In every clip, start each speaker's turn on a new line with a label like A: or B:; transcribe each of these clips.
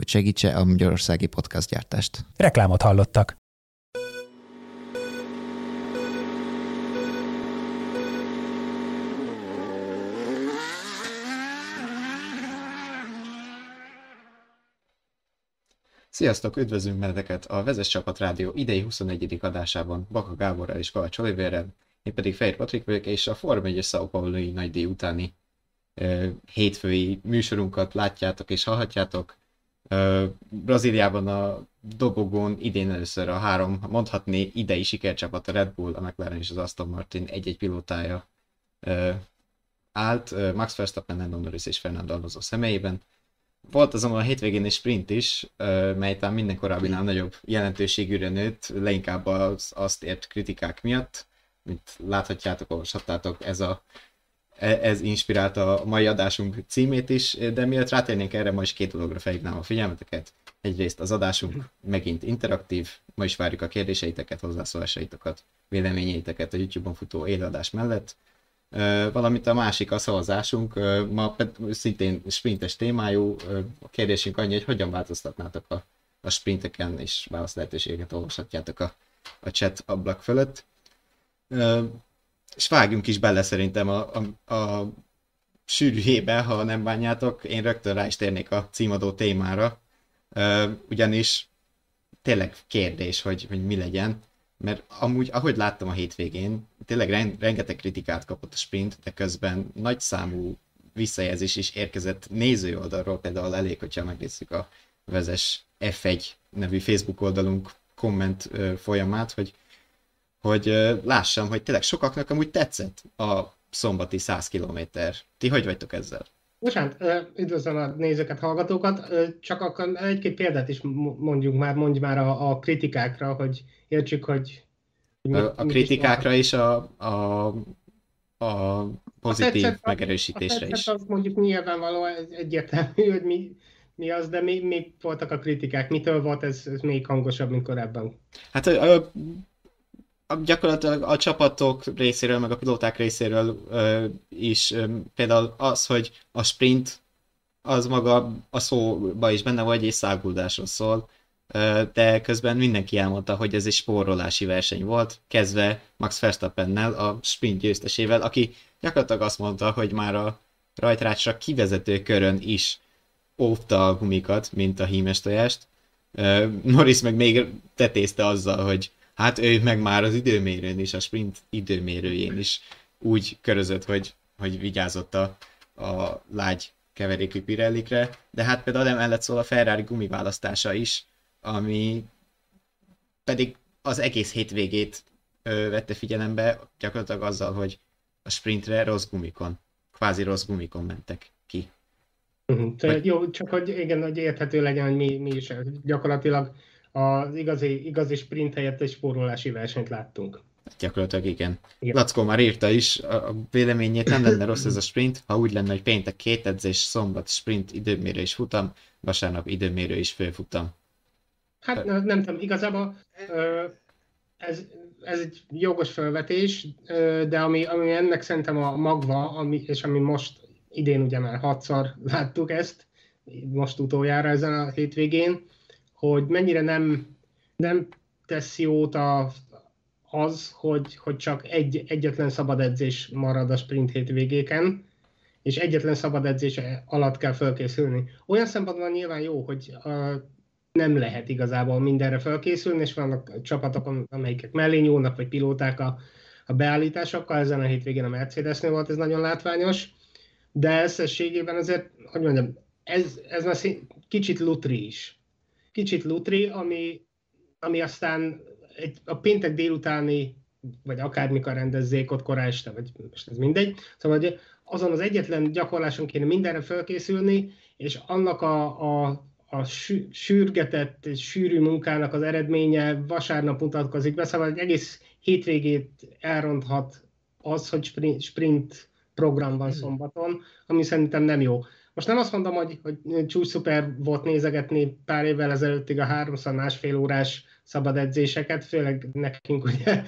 A: hogy segítse a magyarországi gyártást.
B: Reklámot hallottak.
A: Sziasztok, üdvözlünk benneteket a Vezes Csapat Rádió idei 21. adásában Baka Gáborral és Kovács Olivérrel, én pedig Fejr Patrik vagyok, és a Form 1 Sao Paulo-i nagydíj utáni hétfői műsorunkat látjátok és hallhatjátok. Brazíliában a dobogón idén először a három, mondhatni idei sikercsapat a Red Bull, a McLaren és az Aston Martin egy-egy pilótája állt, Max Verstappen, Lando Norris és Fernando Alonso személyében. Volt azonban a hétvégén egy sprint is, mely talán minden korábbinál nagyobb jelentőségűre nőtt, leinkább az azt ért kritikák miatt, mint láthatjátok, olvashattátok, ez, a, ez inspirálta a mai adásunk címét is, de mielőtt rátérnénk erre, ma is két dologra felhívnám a figyelmeteket. Egyrészt az adásunk megint interaktív, ma is várjuk a kérdéseiteket, hozzászólásaitokat, véleményeiteket a YouTube-on futó élőadás mellett valamint a másik a szavazásunk, ma szintén sprintes témájú, a kérdésünk annyi, hogy hogyan változtatnátok a, a sprinteken, és válasz lehetőségeket olvashatjátok a, a chat ablak fölött. És vágjunk is bele szerintem a, a, a sűrűjébe, ha nem bánjátok, én rögtön rá is térnék a címadó témára, ugyanis tényleg kérdés, hogy, hogy mi legyen. Mert amúgy, ahogy láttam a hétvégén, tényleg rengeteg kritikát kapott a sprint, de közben nagy számú visszajelzés is érkezett néző oldalról, például elég, hogyha megnézzük a vezes F1 nevű Facebook oldalunk komment folyamát, hogy, hogy lássam, hogy tényleg sokaknak amúgy tetszett a szombati 100 kilométer. Ti hogy vagytok ezzel?
C: Bocsánat, üdvözlöm a nézőket, hallgatókat. Csak akkor egy-két példát is mondjunk már, mondj már a, a kritikákra, hogy értsük, hogy...
A: mit, a kritikákra is, a, a, a pozitív a tetszett, megerősítésre a is.
C: Az mondjuk nyilvánvaló egyértelmű, hogy mi, mi az, de mi, mi voltak a kritikák? Mitől volt ez, ez még hangosabb, mint korábban?
A: Hát a, gyakorlatilag a csapatok részéről, meg a pilóták részéről ö, is ö, például az, hogy a sprint az maga a szóba is benne vagy, és száguldásról szól de közben mindenki elmondta, hogy ez egy spórolási verseny volt, kezdve Max Verstappennel, a sprint győztesével, aki gyakorlatilag azt mondta, hogy már a rajtrácsra kivezető körön is óvta a gumikat, mint a hímes tojást. Norris meg még tetézte azzal, hogy hát ő meg már az időmérőn is, a sprint időmérőjén is úgy körözött, hogy, hogy vigyázott a, a lágy keverékű Pirellikre, de hát például emellett szól a Ferrari gumiválasztása is, ami pedig az egész hétvégét ö, vette figyelembe, gyakorlatilag azzal, hogy a sprintre rossz gumikon, kvázi rossz gumikon mentek ki.
C: Uh-huh. Vagy... Jó, csak hogy igen, hogy érthető legyen, hogy mi, mi is gyakorlatilag az igazi, igazi sprint helyett egy spórolási versenyt láttunk.
A: Gyakorlatilag igen. igen. Lackó már írta is a véleményét, nem lenne rossz ez a sprint, ha úgy lenne, hogy péntek két edzés, szombat sprint időmérő és futam, vasárnap időmérő és főfutam.
C: Hát nem tudom, igazából ez, ez egy jogos felvetés, de ami, ami ennek szerintem a magva, ami, és ami most idén ugye már hatszor láttuk ezt, most utoljára ezen a hétvégén, hogy mennyire nem, nem tesz jót a, az, hogy, hogy csak egy, egyetlen szabad edzés marad a sprint hétvégéken, és egyetlen szabad edzés alatt kell felkészülni. Olyan szempontból nyilván jó, hogy nem lehet igazából mindenre felkészülni, és vannak csapatok, amelyikek mellé nyúlnak, vagy pilóták a, a beállításokkal. Ezen a hétvégén a Mercedesnél volt ez nagyon látványos, de összességében azért, hogy mondjam, ez, ez már kicsit lutri is. Kicsit lutri, ami, ami aztán egy, a péntek délutáni, vagy akármikor rendezzék ott korán este, vagy most ez mindegy. Szóval hogy azon az egyetlen gyakorláson kéne mindenre felkészülni, és annak a, a a sürgetett, sűrű munkának az eredménye vasárnap mutatkozik be, szóval egy egész hétvégét elronthat az, hogy sprint, sprint program van hmm. szombaton, ami szerintem nem jó. Most nem azt mondom, hogy, hogy csúcs szuper volt nézegetni pár évvel ezelőttig a háromszor másfél órás szabad edzéseket, főleg nekünk ugye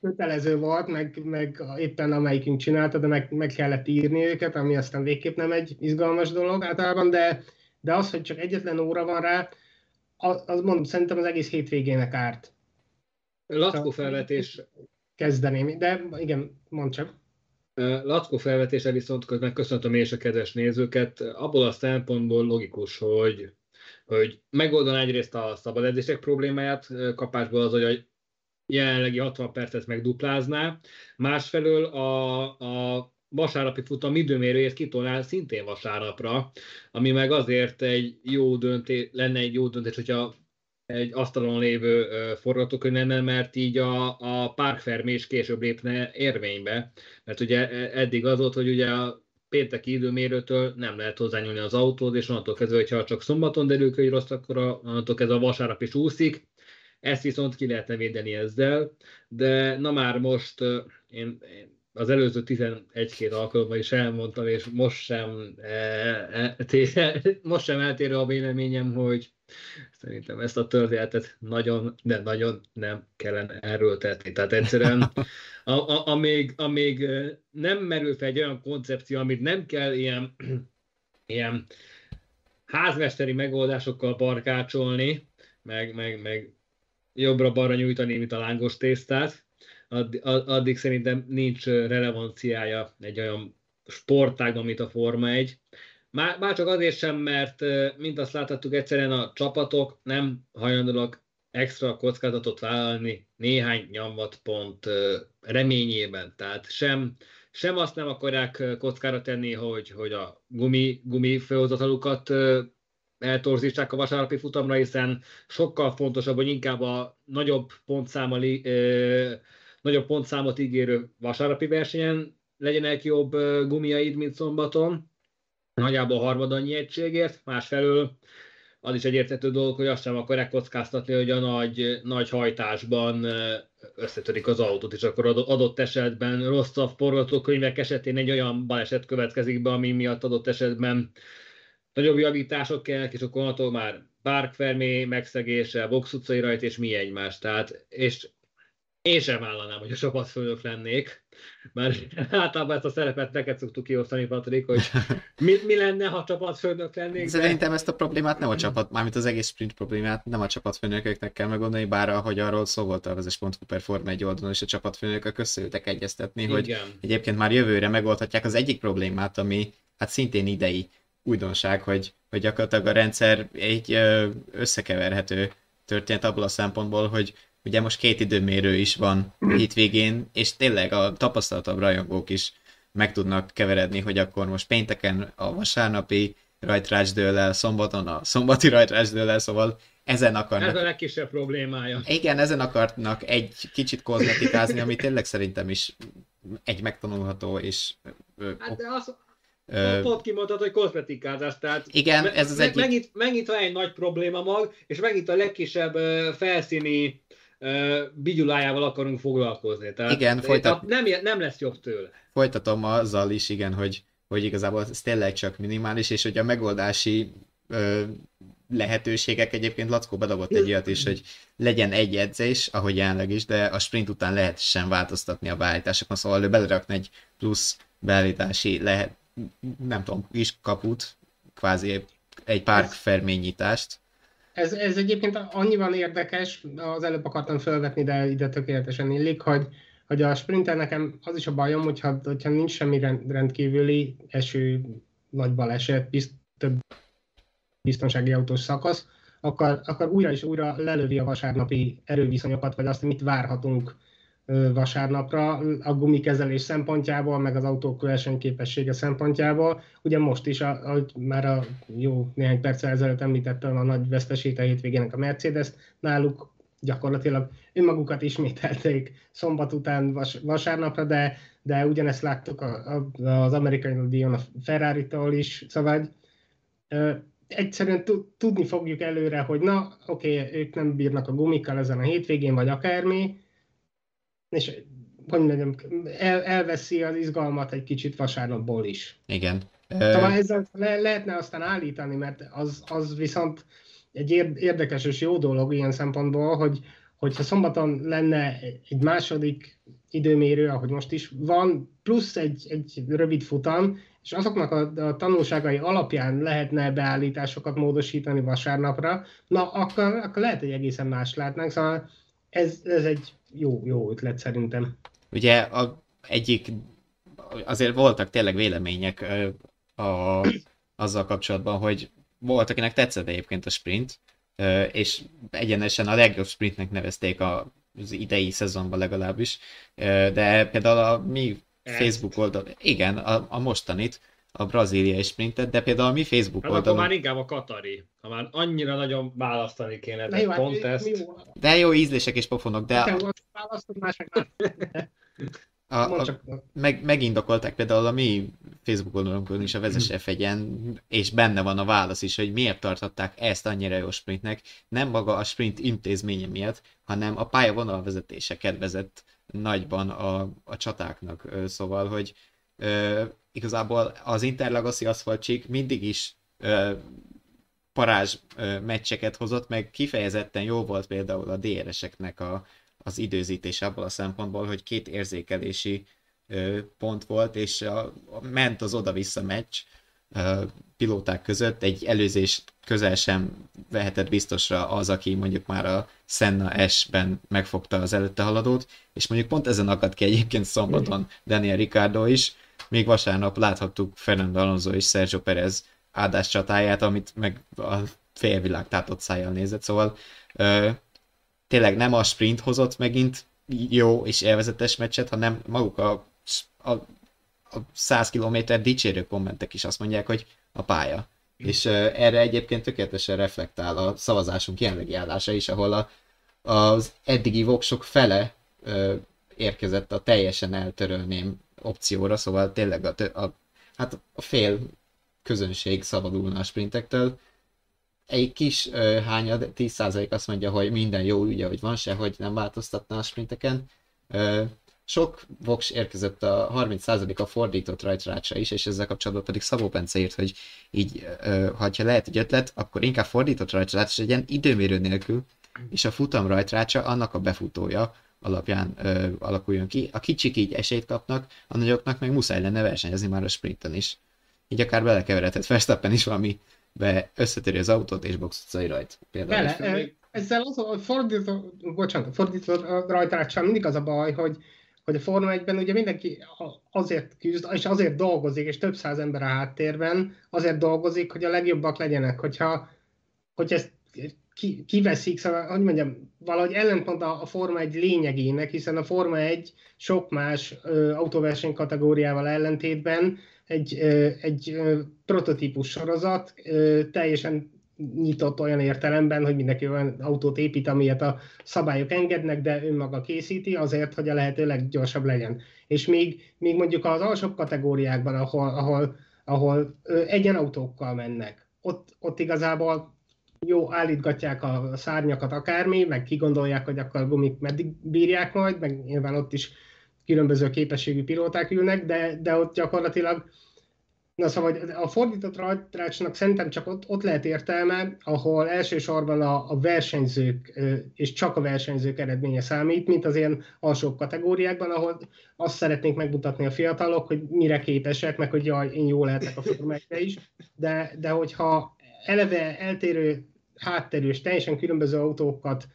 C: kötelező volt, meg, meg éppen amelyikünk csinálta, de meg, meg kellett írni őket, ami aztán végképp nem egy izgalmas dolog általában, de, de az, hogy csak egyetlen óra van rá, az, az mondom, szerintem az egész hétvégének árt.
D: Lackó felvetés.
C: Kezdeném, de igen, mondd csak.
D: Lackó felvetése viszont közben köszöntöm és a kedves nézőket. Abból a szempontból logikus, hogy, hogy megoldaná egyrészt a szabad edzések problémáját kapásból az, hogy a jelenlegi 60 percet megduplázná, másfelől a, a vasárnapi futam időmérőjét kitolnál szintén vasárnapra, ami meg azért egy jó döntés, lenne egy jó döntés, hogyha egy asztalon lévő forgatókönyv lenne, mert így a, a párkfermés később lépne érvénybe. Mert ugye e, eddig az volt, hogy ugye a pénteki időmérőtől nem lehet hozzányúlni az autód, és onnantól kezdve, hogyha csak szombaton derül hogy rossz, akkor onnantól kezdve a vasárnap is úszik. Ezt viszont ki lehetne védeni ezzel, de na már most én, én az előző 11-két alkalommal is elmondtam, és most sem, e, e, most sem eltérő a véleményem, hogy szerintem ezt a történetet nagyon, de nagyon nem kellene erőltetni. Tehát egyszerűen, a, a, amíg, amíg nem merül fel egy olyan koncepció, amit nem kell ilyen, ilyen házmesteri megoldásokkal barkácsolni, meg, meg, meg jobbra-balra nyújtani, mint a lángos tésztát, addig, szerintem nincs relevanciája egy olyan sportágban, mint a Forma 1. Már, már csak azért sem, mert mint azt láthattuk egyszerűen a csapatok nem hajlandóak extra kockázatot vállalni néhány pont reményében. Tehát sem, sem azt nem akarják kockára tenni, hogy, hogy a gumi, gumi főhozatalukat eltorzítsák a vasárnapi futamra, hiszen sokkal fontosabb, hogy inkább a nagyobb pontszámali nagyobb pontszámot ígérő vasárnapi versenyen. Legyenek jobb gumiaid, mint szombaton, nagyjából harmad annyi egységért, másfelől az is egy értető dolog, hogy azt sem akarják kockáztatni, hogy a nagy, nagy hajtásban összetörik az autót, és akkor adott esetben rosszabb forgatókönyvek esetén egy olyan baleset következik be, ami miatt adott esetben nagyobb javítások kell, és akkor attól már Park megszegése, Box utcai rajt, és mi egymás. Tehát, és én sem vállalnám, hogy a csapatfőnök lennék, mert általában ezt a szerepet neked szoktuk kiosztani, Patrik, hogy mi, mi lenne, ha csapatfőnök lennék.
A: Szerintem de... ezt a problémát nem a csapat, mármint az egész sprint problémát nem a csapatfőnököknek kell megoldani, bár ahogy arról szó volt a vezes.hu per Forma egy oldalon, és a csapatfőnökök összeültek egyeztetni, Igen. hogy egyébként már jövőre megoldhatják az egyik problémát, ami hát szintén idei újdonság, hogy, hogy gyakorlatilag a rendszer egy összekeverhető történt abból a szempontból, hogy ugye most két időmérő is van hétvégén, és tényleg a tapasztaltabb rajongók is meg tudnak keveredni, hogy akkor most pénteken a vasárnapi rajtrás dől el, szombaton a szombati rajtrás dől el, szóval ezen akarnak...
D: Ez a legkisebb problémája.
A: Igen, ezen akarnak egy kicsit kozmetikázni, ami tényleg szerintem is egy megtanulható és...
D: Hát de az, Uh, Pont kimondtad, hogy kozmetikázás, tehát
A: igen, ez az egyik...
D: Megint, megint van egy nagy probléma mag, és megint a legkisebb felszíni bigyulájával akarunk foglalkozni. Tehát
A: igen, folytat...
D: nem, nem lesz jobb tőle.
A: Folytatom azzal is, igen, hogy, hogy igazából ez tényleg csak minimális, és hogy a megoldási ö, lehetőségek egyébként Lackó bedobott egy olyat is, hogy legyen egy edzés, ahogy jelenleg is, de a sprint után lehet sem változtatni a beállításokon, szóval ő belerakna egy plusz beállítási lehet, nem tudom, is kaput, kvázi egy pár ferményítást,
C: ez, ez egyébként annyiban érdekes, az előbb akartam felvetni, de ide tökéletesen illik, hogy, hogy a sprinter nekem az is a bajom, hogyha, hogyha nincs semmi rend, rendkívüli eső, nagy baleset, bizt, több biztonsági autós szakasz, akkor, akkor újra és újra lelövi a vasárnapi erőviszonyokat, vagy azt, mit várhatunk vasárnapra a gumikezelés szempontjából, meg az autók versenyképessége szempontjából. Ugye most is, ahogy már a jó néhány perccel ezelőtt említettem a nagy vesztesét a hétvégének a Mercedes, náluk gyakorlatilag önmagukat ismételték szombat után vas, vasárnapra, de, de ugyanezt láttuk a, a, az amerikai díjon a Ferrari-tól is, szóval egyszerűen tudni fogjuk előre, hogy na, oké, okay, ők nem bírnak a gumikkal ezen a hétvégén, vagy akármi, és hogy mondjam, el, elveszi az izgalmat egy kicsit vasárnapból is.
A: Igen.
C: Talán ezzel le, lehetne aztán állítani, mert az, az viszont egy érdekes és jó dolog ilyen szempontból, hogy hogyha szombaton lenne egy második időmérő, ahogy most is van, plusz egy, egy rövid futam, és azoknak a, a tanulságai alapján lehetne beállításokat módosítani vasárnapra, na akkor, akkor lehet, hogy egészen más látnánk, szóval ez, ez egy jó, jó ötlet szerintem.
A: Ugye a egyik, azért voltak tényleg vélemények a, azzal kapcsolatban, hogy volt, akinek tetszett egyébként a sprint, és egyenesen a legjobb sprintnek nevezték a, az idei szezonban legalábbis, de például a mi Facebook oldal, igen, a, a mostanit, a brazíliai sprintet, de például a mi Facebook hát
D: oldalon... Akkor már inkább a Katari, ha már annyira nagyon választani kéne, de hát pont ezt...
A: De jó ízlések és pofonok, de... Választod, a, a, meg, megindokolták például a mi Facebook oldalunkon is a vezes f és benne van a válasz is, hogy miért tartották ezt annyira jó sprintnek, nem maga a sprint intézménye miatt, hanem a pályavonal vezetése kedvezett nagyban a, a csatáknak. Szóval, hogy igazából az Interlagoszi aszfaltcsík mindig is ö, parázs ö, meccseket hozott, meg kifejezetten jó volt például a DRS-eknek a, az időzítés abból a szempontból, hogy két érzékelési ö, pont volt, és a, a, ment az oda-vissza meccs ö, pilóták között, egy előzés közel sem vehetett biztosra az, aki mondjuk már a Senna S-ben megfogta az előtte haladót, és mondjuk pont ezen akadt ki egyébként szombaton Daniel Ricardo is, még vasárnap láthattuk Fernando Alonso és Sergio Perez áldás csatáját, amit meg a félvilág tátott szájjal nézett, szóval ö, tényleg nem a sprint hozott megint jó és élvezetes meccset, hanem maguk a, a, a 100 km dicsérő kommentek is azt mondják, hogy a pálya. És uh, erre egyébként tökéletesen reflektál a szavazásunk jelenlegi állása is, ahol a, az eddigi voksok fele uh, érkezett a teljesen eltörölném opcióra, szóval tényleg a, a, hát a fél közönség szabadulna a sprintektől, egy kis uh, hányad, 10% azt mondja, hogy minden jó ügye, hogy van se, hogy nem változtatna a sprinteken. Uh, sok voks érkezett a 30% a fordított rajtrácsa is, és ezzel kapcsolatban pedig Szabó Bence írt, hogy így, uh, ha lehet egy ötlet, akkor inkább fordított rajtrácsa legyen időmérő nélkül, és a futam rajtrácsa annak a befutója alapján ö, alakuljon ki. A kicsik így esélyt kapnak, a nagyoknak meg muszáj lenne versenyezni már a sprinten is. Így akár belekeveredhet Verstappen is valami be összetöri az autót és boxot rajt.
C: Például. Bele, ezzel az a fordítva, bocsánat, fordítva rajtráccsal mindig az a baj, hogy, hogy a Forma 1-ben ugye mindenki azért küzd, és azért dolgozik, és több száz ember a háttérben, azért dolgozik, hogy a legjobbak legyenek. Hogyha, hogy ezt ki, kiveszik, szóval, hogy mondjam, valahogy ellentmond a, a Forma 1 lényegének, hiszen a Forma 1 sok más ö, autóverseny kategóriával ellentétben egy, egy prototípus sorozat, teljesen nyitott olyan értelemben, hogy mindenki olyan autót épít, amilyet a szabályok engednek, de önmaga készíti azért, hogy a lehető leggyorsabb legyen. És még, még mondjuk az alsóbb kategóriákban, ahol, ahol, ahol egyen autókkal mennek, ott, ott igazából jó, állítgatják a szárnyakat akármi, meg kigondolják, hogy akkor a gumik meddig bírják majd, meg nyilván ott is különböző képességű pilóták ülnek, de, de ott gyakorlatilag Na szóval a fordított rajtrácsnak szerintem csak ott, ott lehet értelme, ahol elsősorban a, a versenyzők, és csak a versenyzők eredménye számít, mint az ilyen alsóbb kategóriákban, ahol azt szeretnénk megmutatni a fiatalok, hogy mire képesek, meg hogy jaj, én jó lehetek a formákra is, de, de hogyha eleve eltérő hátterű és teljesen különböző autókat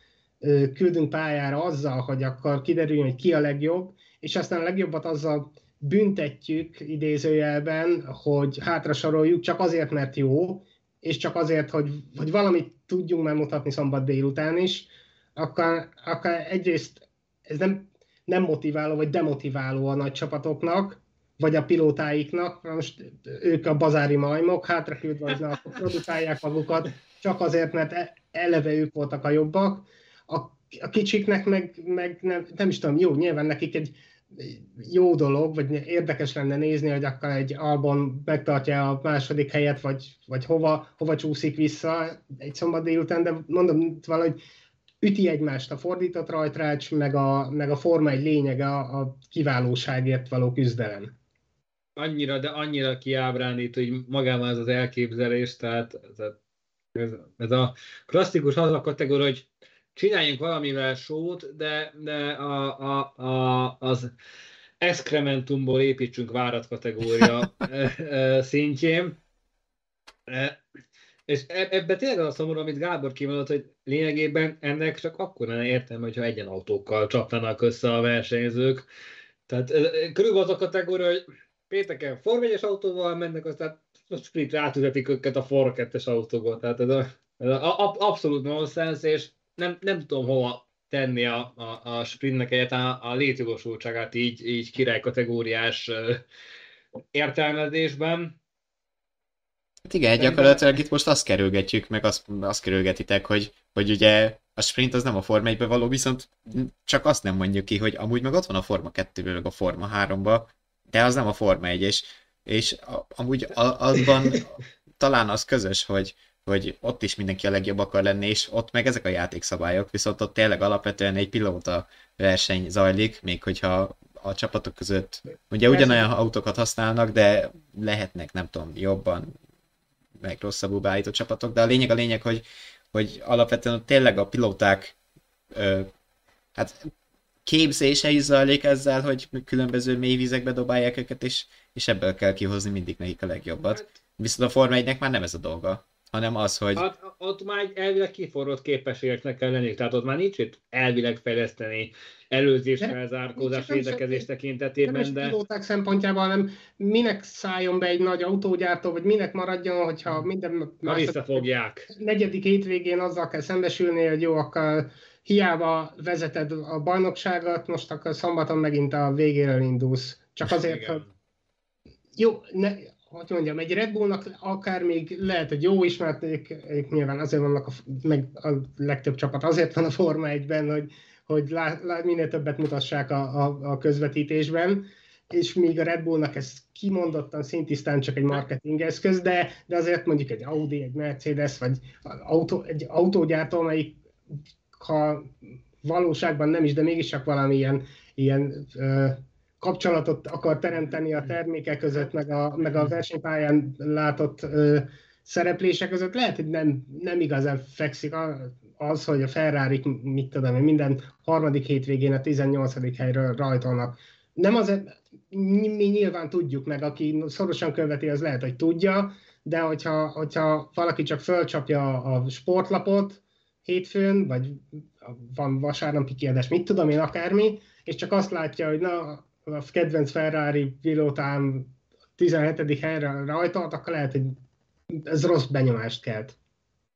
C: küldünk pályára azzal, hogy akkor kiderüljön, hogy ki a legjobb, és aztán a legjobbat azzal büntetjük idézőjelben, hogy hátra soroljuk csak azért, mert jó, és csak azért, hogy, hogy valamit tudjunk már mutatni szombat délután is, akkor, akkor egyrészt ez nem, nem motiváló, vagy demotiváló a nagy csapatoknak, vagy a pilótáiknak, most ők a bazári majmok, hátra küldve, hogy akkor produkálják magukat, csak azért, mert e, eleve ők voltak a jobbak. A, a kicsiknek meg, meg nem, nem is tudom, jó, nyilván nekik egy jó dolog, vagy érdekes lenne nézni, hogy akkor egy Albon megtartja a második helyet, vagy, vagy hova, hova csúszik vissza egy szombat délután, de mondom, valahogy üti egymást a fordított rajtrács, meg a, meg a forma egy lényege a, a kiválóságért való küzdelem.
D: Annyira, de annyira kiábrándít, hogy magában ez az elképzelés, tehát ez, ez a klasszikus az a kategória, hogy csináljunk valamivel sót, de, de a, a, a, az excrementumból építsünk várat kategória szintjén. És e, ebbe tényleg az a szomorú, amit Gábor kimondott, hogy lényegében ennek csak akkor lenne értelme, hogyha egyen autókkal csapnának össze a versenyzők. Tehát körülbelül az a kategória, hogy pénteken Form 1 autóval mennek, aztán a sprint rátüzetik őket a Form 2-es autóba. Tehát ez, a, ez a, a, abszolút nonsens, és nem, nem tudom hova tenni a, a, a sprintnek egyáltalán a, a létjogosultságát így, így király kategóriás értelmezésben.
A: Hát igen, gyakorlatilag itt most azt kerülgetjük, meg azt, azt kerülgetitek, hogy, hogy ugye a sprint az nem a Forma 1 való, viszont csak azt nem mondjuk ki, hogy amúgy meg ott van a Forma 2 meg a Forma 3-ba, de az nem a Forma 1, és, és amúgy azban talán az közös, hogy, hogy ott is mindenki a legjobb akar lenni, és ott meg ezek a játékszabályok, viszont ott tényleg alapvetően egy pilóta verseny zajlik, még hogyha a csapatok között ugye ugyanolyan autókat használnak, de lehetnek, nem tudom, jobban, meg rosszabbul beállított csapatok, de a lényeg a lényeg, hogy, hogy alapvetően tényleg a pilóták ö, hát képzése is zajlik ezzel, hogy különböző mély vizekbe dobálják őket, és, és ebből kell kihozni mindig nekik a legjobbat. Hát- Viszont a Forma 1 már nem ez a dolga hanem az, hogy...
D: Hát, ott már egy elvileg kiforrott képességeknek kell lenni, tehát ott már nincs itt elvileg fejleszteni előzés, felzárkózás, védekezés tekintetében,
C: nem de... Nem pilóták szempontjából, hanem minek szálljon be egy nagy autógyártó, vagy minek maradjon, hogyha minden
D: más... visszafogják.
C: Negyedik hétvégén azzal kell szembesülni, hogy jó, akkor hiába vezeted a bajnokságot, most akkor szombaton megint a végéről indulsz. Csak azért, hogy jó, ne, hogy mondjam, egy Red Bullnak akár még lehet, hogy jó is, mert ők, ők nyilván azért vannak a, meg a legtöbb csapat, azért van a Forma 1-ben, hogy, hogy lá, lá, minél többet mutassák a, a, a közvetítésben, és még a Red Bullnak ez kimondottan szintisztán csak egy marketing eszköz, de, de azért mondjuk egy Audi, egy Mercedes, vagy autó, egy autógyártó, amelyik ha valóságban nem is, de mégiscsak valami ilyen, ilyen kapcsolatot akar teremteni a termékek között, meg a, meg a versenypályán látott ö, szereplések között, lehet, hogy nem, nem igazán fekszik az, hogy a ferrari mit tudom én, minden harmadik hétvégén a 18. helyről rajtolnak. Nem azért, mi nyilván tudjuk meg, aki szorosan követi, az lehet, hogy tudja, de hogyha, hogyha valaki csak fölcsapja a sportlapot hétfőn, vagy van vasárnapi kiadás, mit tudom én, akármi, és csak azt látja, hogy na, a kedvenc Ferrari pilótám 17. helyre rajtolt, akkor lehet, hogy ez rossz benyomást kelt.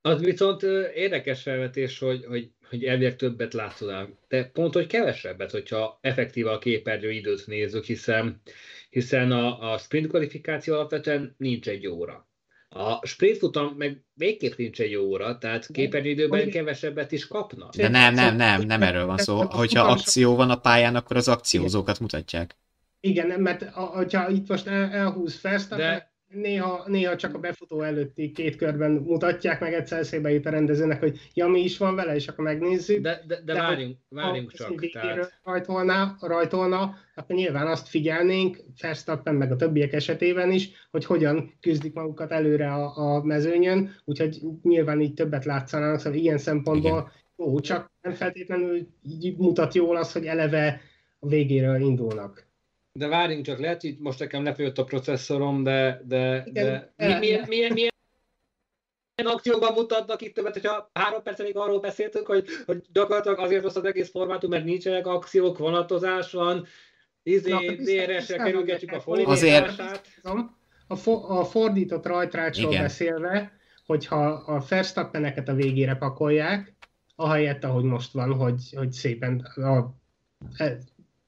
D: Az viszont érdekes felvetés, hogy, hogy, hogy elvileg többet látszol de pont, hogy kevesebbet, hogyha effektíve a képernyő időt nézzük, hiszen, hiszen a, a sprint kvalifikáció alapvetően nincs egy óra. A sprintfutam meg végképp nincs egy óra, tehát képernyőidőben kevesebbet is kapnak.
A: De nem, nem, nem, nem erről van szó. Hogyha akció van a pályán, akkor az akciózókat mutatják.
C: Igen, mert ha itt most el, elhúz Verstappen, de néha, néha csak a befutó előtti két körben mutatják meg egyszer eszébe jut a rendezőnek, hogy ja, mi is van vele, és akkor megnézzük.
D: De, de, de, de várjunk, várjunk csak. Tehát...
C: Rajtolna, rajtolna, akkor nyilván azt figyelnénk, Verstappen meg a többiek esetében is, hogy hogyan küzdik magukat előre a, a mezőnyön, úgyhogy nyilván így többet látszanának, szóval ilyen szempontból Igen. jó, csak nem feltétlenül így mutat jól az, hogy eleve a végéről indulnak.
D: De várjunk csak, lehet, hogy most nekem lefolyott a processzorom, de, de, de milyen, milyen, milyen, milyen akcióban mutatnak itt többet, hogyha három percig arról beszéltünk, hogy, hogy gyakorlatilag azért rossz az egész formátum, mert nincsenek akciók, vonatozás van, izé, DRS-re kerülgetjük a fordítását.
C: A, fo- a fordított rajtrácsról Igen. beszélve, hogyha a Verstappeneket a végére pakolják, ahelyett, ahogy most van, hogy, hogy szépen a,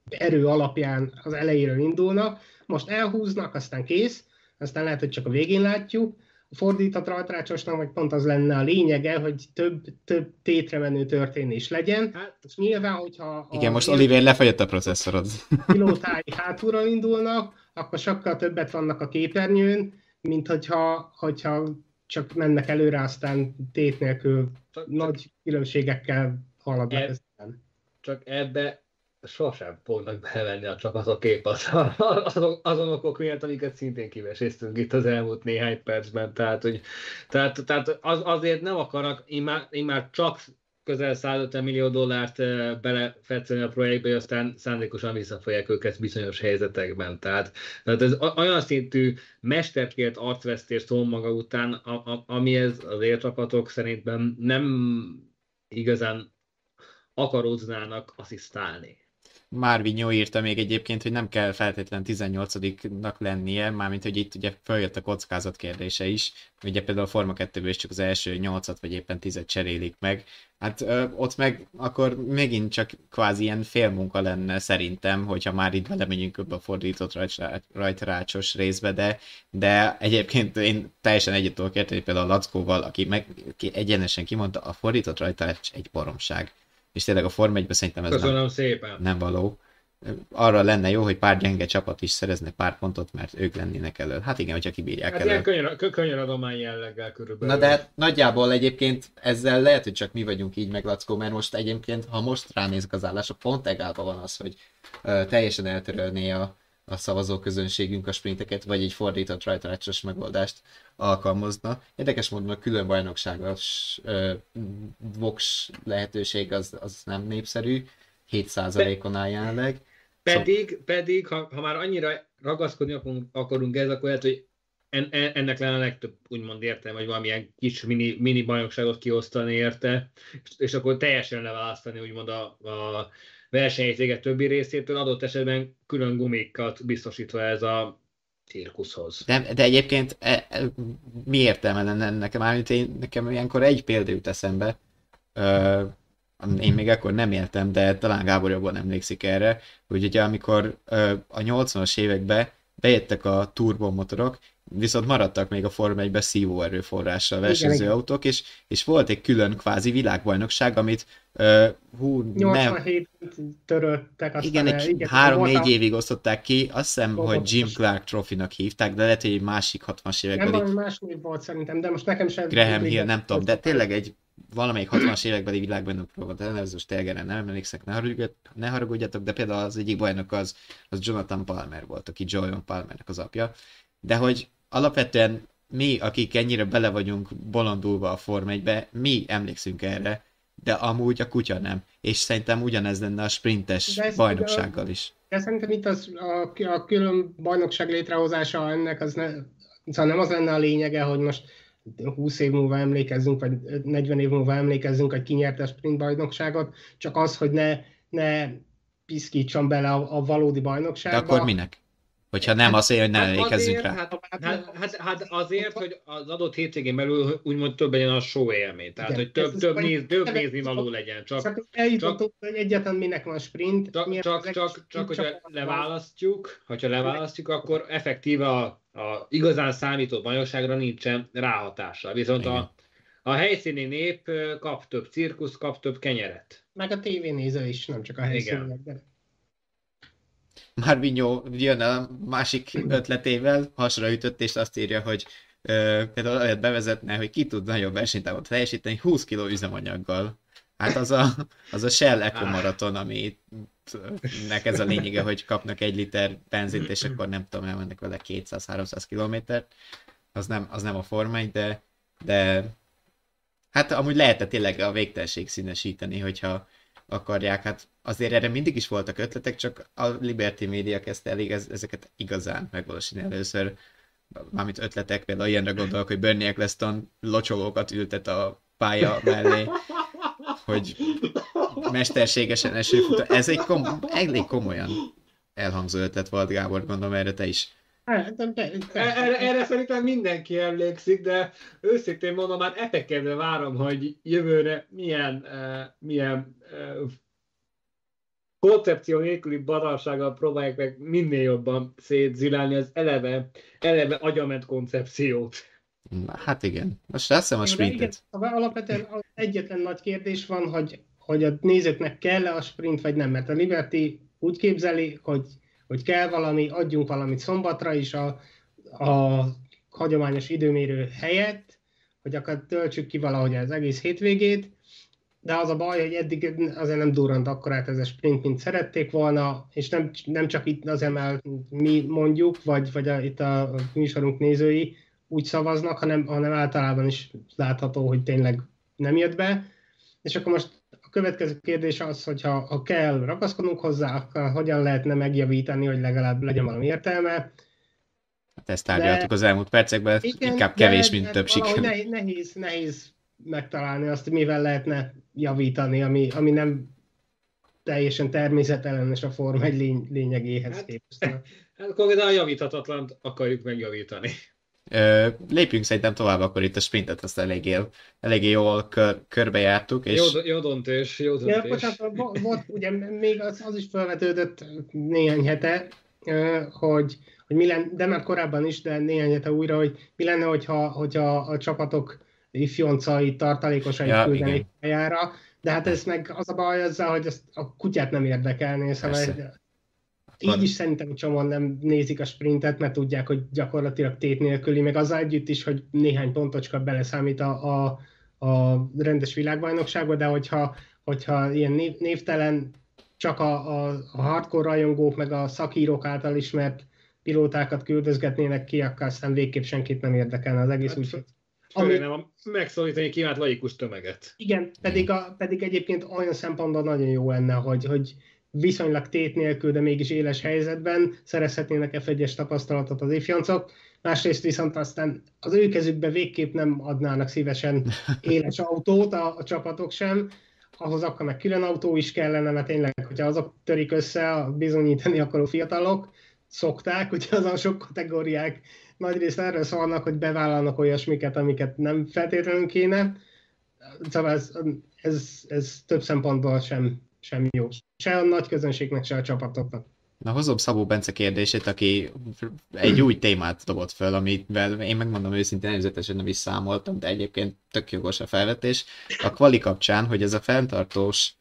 C: erő alapján az elejéről indulnak, most elhúznak, aztán kész, aztán lehet, hogy csak a végén látjuk. fordított rajtrácsosnak meg pont az lenne a lényege, hogy több, több tétre menő történés legyen. Hát, és nyilván, hogyha...
A: Igen, most Oliver lefagyott a processzorod.
C: pilótái hátulról indulnak, akkor sokkal többet vannak a képernyőn, mint hogyha, hogyha csak mennek előre, aztán tét nélkül csak, nagy különbségekkel haladnak.
D: E, csak ebbe sosem fognak belevenni a csapatok kép az, azon, azon okok miatt, amiket szintén kiveséztünk itt az elmúlt néhány percben. Tehát, hogy, tehát, tehát az, azért nem akarnak, én már, én már csak közel 150 millió dollárt belefetszelni a projektbe, hogy aztán szándékosan visszafolják őket bizonyos helyzetekben. Tehát, tehát ez olyan szintű mesterkért arcvesztés szól maga után, a, a, ami ez az élcsapatok szerintem nem igazán akaróznának asszisztálni.
A: Marvinho írta még egyébként, hogy nem kell feltétlen 18-nak lennie, mármint hogy itt ugye följött a kockázat kérdése is. Ugye például a Forma 2 is csak az első 8-at vagy éppen 10-et cserélik meg. Hát ö, ott meg akkor megint csak kvázi ilyen félmunka lenne szerintem, hogyha már itt belemegyünk ebbe a fordított rajtrácsos részbe, de, de egyébként én teljesen egyet tudok érteni például a Lackóval, aki meg aki egyenesen kimondta, a fordított rajtrács egy baromság és tényleg a Form 1 szerintem ez
D: Köszönöm
A: nem,
D: szépen.
A: nem való. Arra lenne jó, hogy pár gyenge csapat is szerezne pár pontot, mert ők lennének elő. Hát igen, hogyha kibírják
D: hát elő. ilyen könnyen, adomány jelleggel körülbelül.
A: Na de hát nagyjából egyébként ezzel lehet, hogy csak mi vagyunk így meg, Lackó, mert most egyébként, ha most ránézek az állások, pont egálban van az, hogy uh, teljesen eltörölné a, a szavazóközönségünk a sprinteket, vagy egy fordított rajtarácsos megoldást alkalmazna. Érdekes módon a külön bajnokságos uh, Vox lehetőség az, az nem népszerű, 7%-on áll jelenleg.
D: Pedig, szóval... pedig ha, ha már annyira ragaszkodni akarunk, akarunk ez, akkor lehet, hogy en, en, ennek lenne a legtöbb úgymond értelme, hogy valamilyen kis mini, mini bajnokságot kiosztani érte, és, és akkor teljesen leválasztani úgymond a, a versenyzéget többi részétől, adott esetben külön gumikat biztosítva ez a cirkuszhoz.
A: De, de egyébként e, e, mi értelme lenne nekem? Mármint én, nekem ilyenkor egy példa jut eszembe. Ö, én még akkor nem éltem, de talán Gábor jobban emlékszik erre, hogy ugye amikor ö, a 80-as években bejöttek a turbomotorok, viszont maradtak még a Forma 1-ben szívó erőforrással versenyző igen, autók, és, és volt egy külön kvázi világbajnokság, amit uh, hú,
C: 87 nem... töröltek
A: aztán Igen, egy három-négy évig osztották ki, azt hiszem, Robot hogy Jim Clark Trophy-nak hívták, de lehet, hogy egy másik 60-as években.
C: Nem, valami más név volt szerintem, de most nekem sem...
A: Graham Hill, nem tudom, de tényleg egy valamelyik 60-as évekbeli világbajnok volt, de ez most tényleg nem emlékszek, ne, ne haragudjatok, de például az egyik bajnok az, az Jonathan Palmer volt, aki Joyon Palmernek az apja, de hogy alapvetően mi, akik ennyire bele vagyunk bolondulva a Form 1 mi emlékszünk erre, de amúgy a kutya nem. És szerintem ugyanez lenne a sprintes bajnoksággal is.
C: De szerintem itt az, a, a külön bajnokság létrehozása ennek az ne, szóval nem az lenne a lényege, hogy most 20 év múlva emlékezzünk, vagy 40 év múlva emlékezzünk, hogy ki nyerte a sprint bajnokságot, csak az, hogy ne, ne piszkítson bele a, a valódi bajnokságba.
A: De akkor minek? Hogyha nem hát, azért, hogy ne hát emlékezzünk rá.
D: Hát, hát, hát, hát azért, hogy az adott hétvégén belül úgymond több legyen a show élmény. Tehát, Igen, hogy több, több, néz, több nézni való legyen. Csak, csak
C: eljutottunk, hogy egyáltalán minek van sprint.
D: Csak, csak, csak, csak hogyha leválasztjuk, hogyha leválasztjuk, akkor effektíve a, a igazán számító bajnokságra nincsen ráhatása. Viszont a, a helyszíni nép kap több cirkusz, kap több kenyeret.
C: Meg a tévénéző is, nem csak a helyszíni
A: Marvinho jön a másik ötletével, hasra ütött, és azt írja, hogy ö, például lehet bevezetne, hogy ki tud nagyobb versenytávot teljesíteni 20 kg üzemanyaggal. Hát az a, az a Shell Eco Marathon, ami nek ez a lényege, hogy kapnak egy liter benzint, és akkor nem tudom, elmennek vele 200-300 kilométert. Az nem, az nem a Forma de, de hát amúgy lehetett tényleg a végtelenség színesíteni, hogyha akarják. Hát azért erre mindig is voltak ötletek, csak a Liberty Media kezdte elég ezeket igazán megvalósítani először. Mármint ötletek, például ilyenre gondolok, hogy Bernie Eccleston locsolókat ültet a pálya mellé, hogy mesterségesen esőfutó. Ez egy kom- elég komolyan elhangzó ötlet volt, Gábor, gondolom erre te is
D: erre, erre szerintem mindenki emlékszik, de őszintén mondom, már epekedve várom, hogy jövőre milyen, uh, milyen uh, koncepció nélküli baralsággal próbálják meg minél jobban szétzilálni az eleve, eleve agyament koncepciót.
A: Hát igen. Most azt hiszem a sprintet.
C: Igen, alapvetően egyetlen nagy kérdés van, hogy, hogy a nézőknek kell-e a sprint, vagy nem, mert a Liberty úgy képzeli, hogy, hogy kell valami, adjunk valamit szombatra is a, a hagyományos időmérő helyett, hogy akkor töltsük ki valahogy az egész hétvégét, de az a baj, hogy eddig azért nem durrant akkorát ez a sprint, mint szerették volna, és nem, nem csak itt az emel mi mondjuk, vagy, vagy a, itt a műsorunk nézői úgy szavaznak, hanem, hanem általában is látható, hogy tényleg nem jött be. És akkor most a következő kérdés az, hogy ha, ha kell ragaszkodnunk hozzá, akkor hogyan lehetne megjavítani, hogy legalább legyen valami értelme.
A: Hát ezt tárgyaltuk de, az elmúlt percekben, igen, inkább kevés, de, mint de több siker.
C: Nehéz, nehéz megtalálni azt, mivel lehetne javítani, ami, ami nem teljesen természetellenes a Form egy lény, lényegéhez hát, képest.
D: Hát akkor a javíthatatlan akarjuk megjavítani.
A: Lépjünk szerintem tovább, akkor itt a sprintet azt eléggé, eléggé jól kör, körbejártuk. És...
D: Jó, jó döntés, jó döntés. Ja,
C: bocsánat, volt, ugye még az, az is felvetődött néhány hete, hogy, hogy mi lenne, de már korábban is, de néhány hete újra, hogy mi lenne, hogyha, hogyha a csapatok ifjoncai, tartalékosai ja, küldenék pályára, de hát ez meg az a baj azzal, hogy ezt a kutyát nem érdekelné, szóval. Így is szerintem csomóan nem nézik a sprintet, mert tudják, hogy gyakorlatilag tét nélküli, meg azzal együtt is, hogy néhány pontocska beleszámít a, a, a rendes világbajnokságba, de hogyha, hogyha ilyen név, névtelen csak a, a, a hardcore rajongók, meg a szakírók által ismert pilótákat küldözgetnének ki, akkor aztán végképp senkit nem érdekelne az egész, hát, úgyhogy
D: ami... nem megszólítani kívánt laikus tömeget.
C: Igen, pedig, a, pedig egyébként olyan szempontból nagyon jó lenne, hogy, hogy viszonylag tét nélkül, de mégis éles helyzetben szerezhetnének f 1 tapasztalatot az ifjancok. Másrészt viszont aztán az ő kezükbe végképp nem adnának szívesen éles autót a, a csapatok sem, ahhoz akkor meg külön autó is kellene, mert tényleg, hogyha azok törik össze a bizonyítani akaró fiatalok, szokták, ugye azon sok kategóriák nagyrészt erről szólnak, hogy bevállalnak olyasmiket, amiket nem feltétlenül kéne. Szóval ez, ez, ez több szempontból sem, sem jó. Se a nagy közönségnek, se a csapatoknak.
A: Na hozom Szabó Bence kérdését, aki egy új témát dobott föl, amivel én megmondom őszintén, előzetesen nem is számoltam, de egyébként tök jogos a felvetés. A kvali kapcsán, hogy ez a fenntartós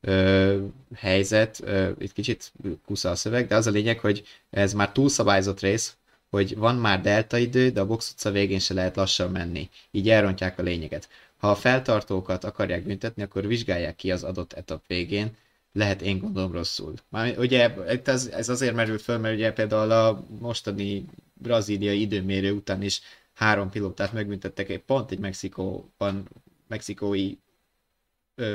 A: ö, helyzet, ö, itt kicsit kusza a szöveg, de az a lényeg, hogy ez már túlszabályzott rész, hogy van már delta idő, de a box utca végén se lehet lassan menni. Így elrontják a lényeget. Ha a feltartókat akarják büntetni, akkor vizsgálják ki az adott etap végén, lehet én gondolom rosszul. Már ugye ez, ez azért merült föl, mert ugye például a mostani brazíliai időmérő után is három pilótát megbüntettek, pont egy Mexikóban, mexikói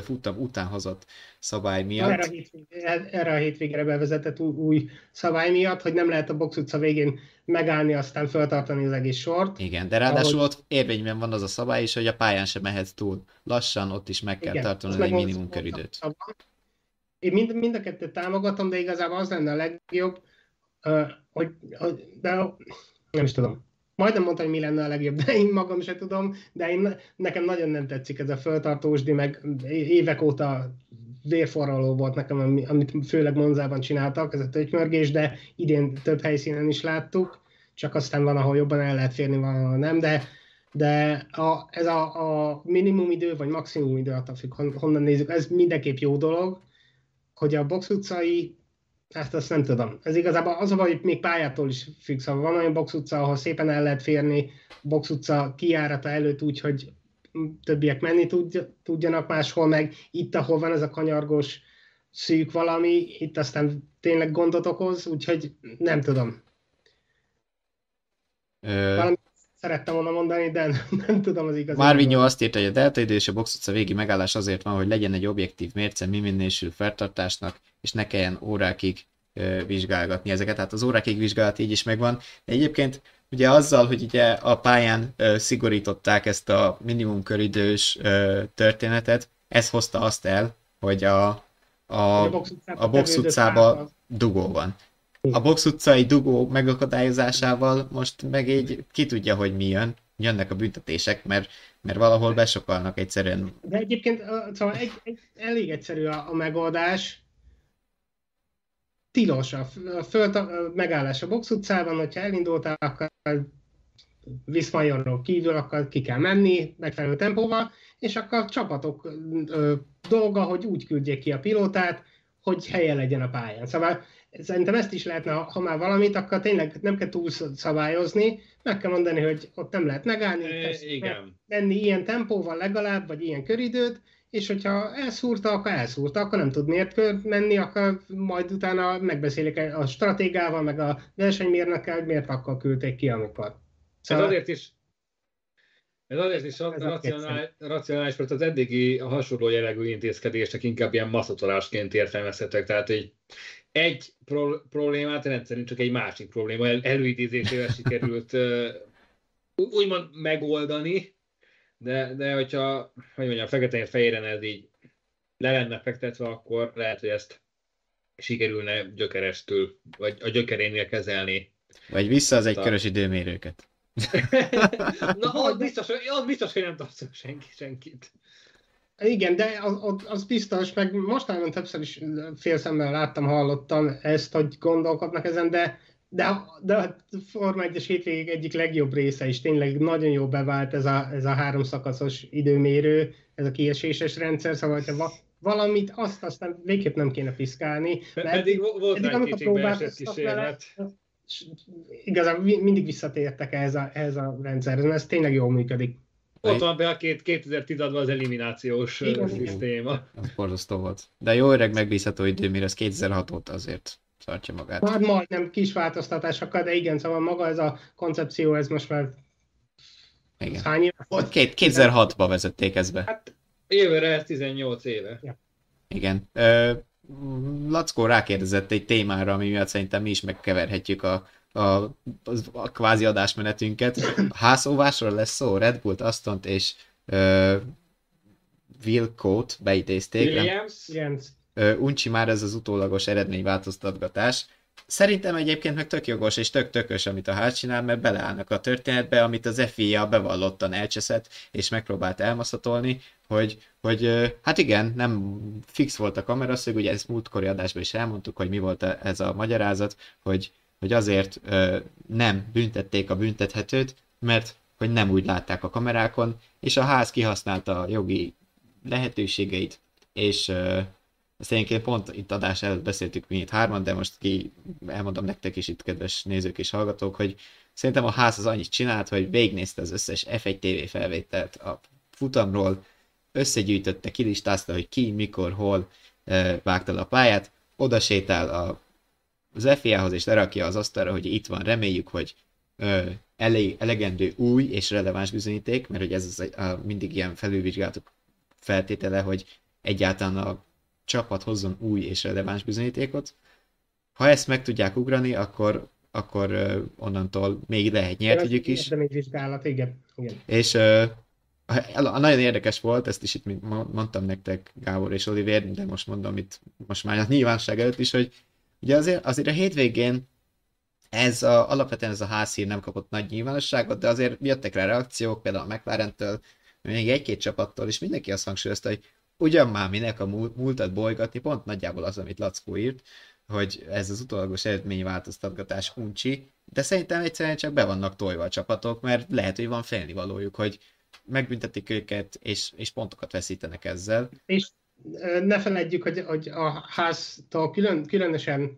A: futam után hozott szabály miatt.
C: Erre a, hétvégére, erre a hétvégére bevezetett új, új szabály miatt, hogy nem lehet a box utca végén megállni, aztán feltartani az egész sort.
A: Igen, de ráadásul ahogy... ott érvényben van az a szabály is, hogy a pályán sem mehet túl lassan, ott is meg kell Igen, tartani egy minimum köridőt.
C: Én mind, mind a kettőt támogatom, de igazából az lenne a legjobb, hogy, hogy de nem is tudom majdnem mondtam, hogy mi lenne a legjobb, de én magam se tudom, de én, nekem nagyon nem tetszik ez a föltartósdi, meg évek óta vérforraló volt nekem, amit főleg Monzában csináltak, ez a töltymörgés, de idén több helyszínen is láttuk, csak aztán van, ahol jobban el lehet férni, van, ahol nem, de, de a, ez a, a minimum idő, vagy maximum idő, attól függ, honnan nézzük, ez mindenképp jó dolog, hogy a box utcai ezt azt nem tudom. Ez igazából az, hogy még pályától is függ. Szóval van olyan box utca, ahol szépen el lehet férni, box utca kijárata előtt úgy, hogy többiek menni tudjanak máshol, meg itt, ahol van ez a kanyargós szűk valami, itt aztán tényleg gondot okoz, úgyhogy nem tudom. Ö... Valami szerettem volna mondani, de nem, nem tudom az igazat.
A: Marvinho azt írta, hogy a Delta idő és a box utca végi megállás azért van, hogy legyen egy objektív mérce, mi minősül feltartásnak, és ne kelljen órákig ö, vizsgálgatni ezeket. Tehát az órákig vizsgálat így is megvan. De egyébként ugye azzal, hogy ugye a pályán ö, szigorították ezt a minimum köridős ö, történetet, ez hozta azt el, hogy a, a, a box utcában dugó van. A box utcai dugó megakadályozásával most meg így ki tudja, hogy mi jön. Jönnek a büntetések, mert, mert valahol besokalnak egyszerűen.
C: De egyébként szóval egy, egy, elég egyszerű a, a megoldás. Tilos a, a, föl, a megállás a box utcában, hogyha elindultál, akkor Viszmajonról kívül, akkor ki kell menni megfelelő tempóval, és akkor a csapatok ö, dolga, hogy úgy küldjék ki a pilótát, hogy helye legyen a pályán. Szóval szerintem ezt is lehetne, ha már valamit, akkor tényleg nem kell túl szabályozni, meg kell mondani, hogy ott nem lehet megállni,
D: E, igen.
C: menni ilyen tempóval legalább, vagy ilyen köridőt, és hogyha elszúrta, akkor elszúrta, akkor nem tud miért menni, akkor majd utána megbeszélik a stratégával, meg a versenymérnökkel, hogy miért akkor küldték ki, amikor.
D: Szóval... Ez azért is, ez azért is racionális, racionális, mert az eddigi a hasonló jellegű intézkedések inkább ilyen masszatolásként értelmezhetek. Tehát egy, egy pro- problémát rendszerint csak egy másik probléma el, előidézésével sikerült uh, úgymond megoldani, de, de hogyha, hogy mondjam, feketén fejére ez így le lenne fektetve, akkor lehet, hogy ezt sikerülne gyökerestül, vagy a gyökerénél kezelni.
A: Vagy vissza az egykörös időmérőket.
D: Na, az biztos, az biztos, hogy nem tartszok senki, senkit.
C: Igen, de az, az biztos, meg mostanában többször is félszemmel láttam, hallottam ezt, hogy gondolkodnak ezen, de, de, de a Forma 1-es hétvégig egyik legjobb része is tényleg nagyon jó bevált ez a, ez a három szakaszos időmérő, ez a kieséses rendszer, szóval hogyha valamit, azt aztán végképp nem kéne piszkálni.
D: Mert Pedig volt beesett kísérlet. Vele,
C: igazán mindig visszatértek ehhez a, ehhez a rendszerhez, mert ez tényleg jól működik.
D: Ott van be a két, 2010-ban az eliminációs Igen. szisztéma.
A: Az borzasztó volt. De jó öreg megbízható időmére, az 2006 óta azért tartja magát.
C: Már majdnem kis változtatásokkal, de igen, szóval maga ez a koncepció, ez most már
A: igen. hány éve volt? Két, 2006-ba vezették ezt be. Hát,
D: jövőre ez 18 éve.
A: Ja. Igen. Ö, Lackó rákérdezett egy témára, ami miatt szerintem mi is megkeverhetjük a, a, a, a kvázi adásmenetünket. Házóvásról lesz szó, Red Bullt, Astont és uh, Wilcott beidézték.
C: Williams.
A: Uncsi már ez az utólagos eredményváltoztatgatás. Szerintem egyébként meg tök jogos és tök tökös, amit a ház csinál, mert beleállnak a történetbe, amit az FIA bevallottan elcseszett, és megpróbált elmaszatolni, hogy, hogy hát igen, nem fix volt a kameraszög, ugye ezt múltkori adásban is elmondtuk, hogy mi volt ez a magyarázat, hogy, hogy azért nem büntették a büntethetőt, mert hogy nem úgy látták a kamerákon, és a ház kihasználta a jogi lehetőségeit, és ezt egyébként pont itt adás előtt beszéltük mi itt hárman, de most ki elmondom nektek is itt, kedves nézők és hallgatók, hogy szerintem a ház az annyit csinált, hogy végignézte az összes F1 TV felvételt a futamról, összegyűjtötte, kilistázta, hogy ki, mikor, hol vágta a pályát, oda sétál a, az FIA-hoz és lerakja az asztalra, hogy itt van, reméljük, hogy e, elég, elegendő új és releváns bizonyíték, mert hogy ez az, a, mindig ilyen felülvizsgálatok feltétele, hogy egyáltalán a csapat hozzon új és releváns bizonyítékot. Ha ezt meg tudják ugrani, akkor, akkor uh, onnantól még lehet nyertügyük is.
C: vizsgálat, igen. igen.
A: És uh, nagyon érdekes volt, ezt is itt mondtam nektek Gábor és Oliver, de most mondom itt most már a nyilvánosság előtt is, hogy ugye azért, azért a hétvégén ez a, alapvetően ez a házhír nem kapott nagy nyilvánosságot, de azért jöttek rá reakciók, például a McLaren-től, még egy-két csapattól, és mindenki azt hangsúlyozta, hogy ugyan már minek a múltat bolygatni, pont nagyjából az, amit Lackó írt, hogy ez az utolagos eredményváltoztatgatás uncsi, de szerintem egyszerűen csak be vannak tojva a csapatok, mert lehet, hogy van félnivalójuk, hogy megbüntetik őket, és, és pontokat veszítenek ezzel.
C: És ne feledjük, hogy, hogy a háztól külön, különösen,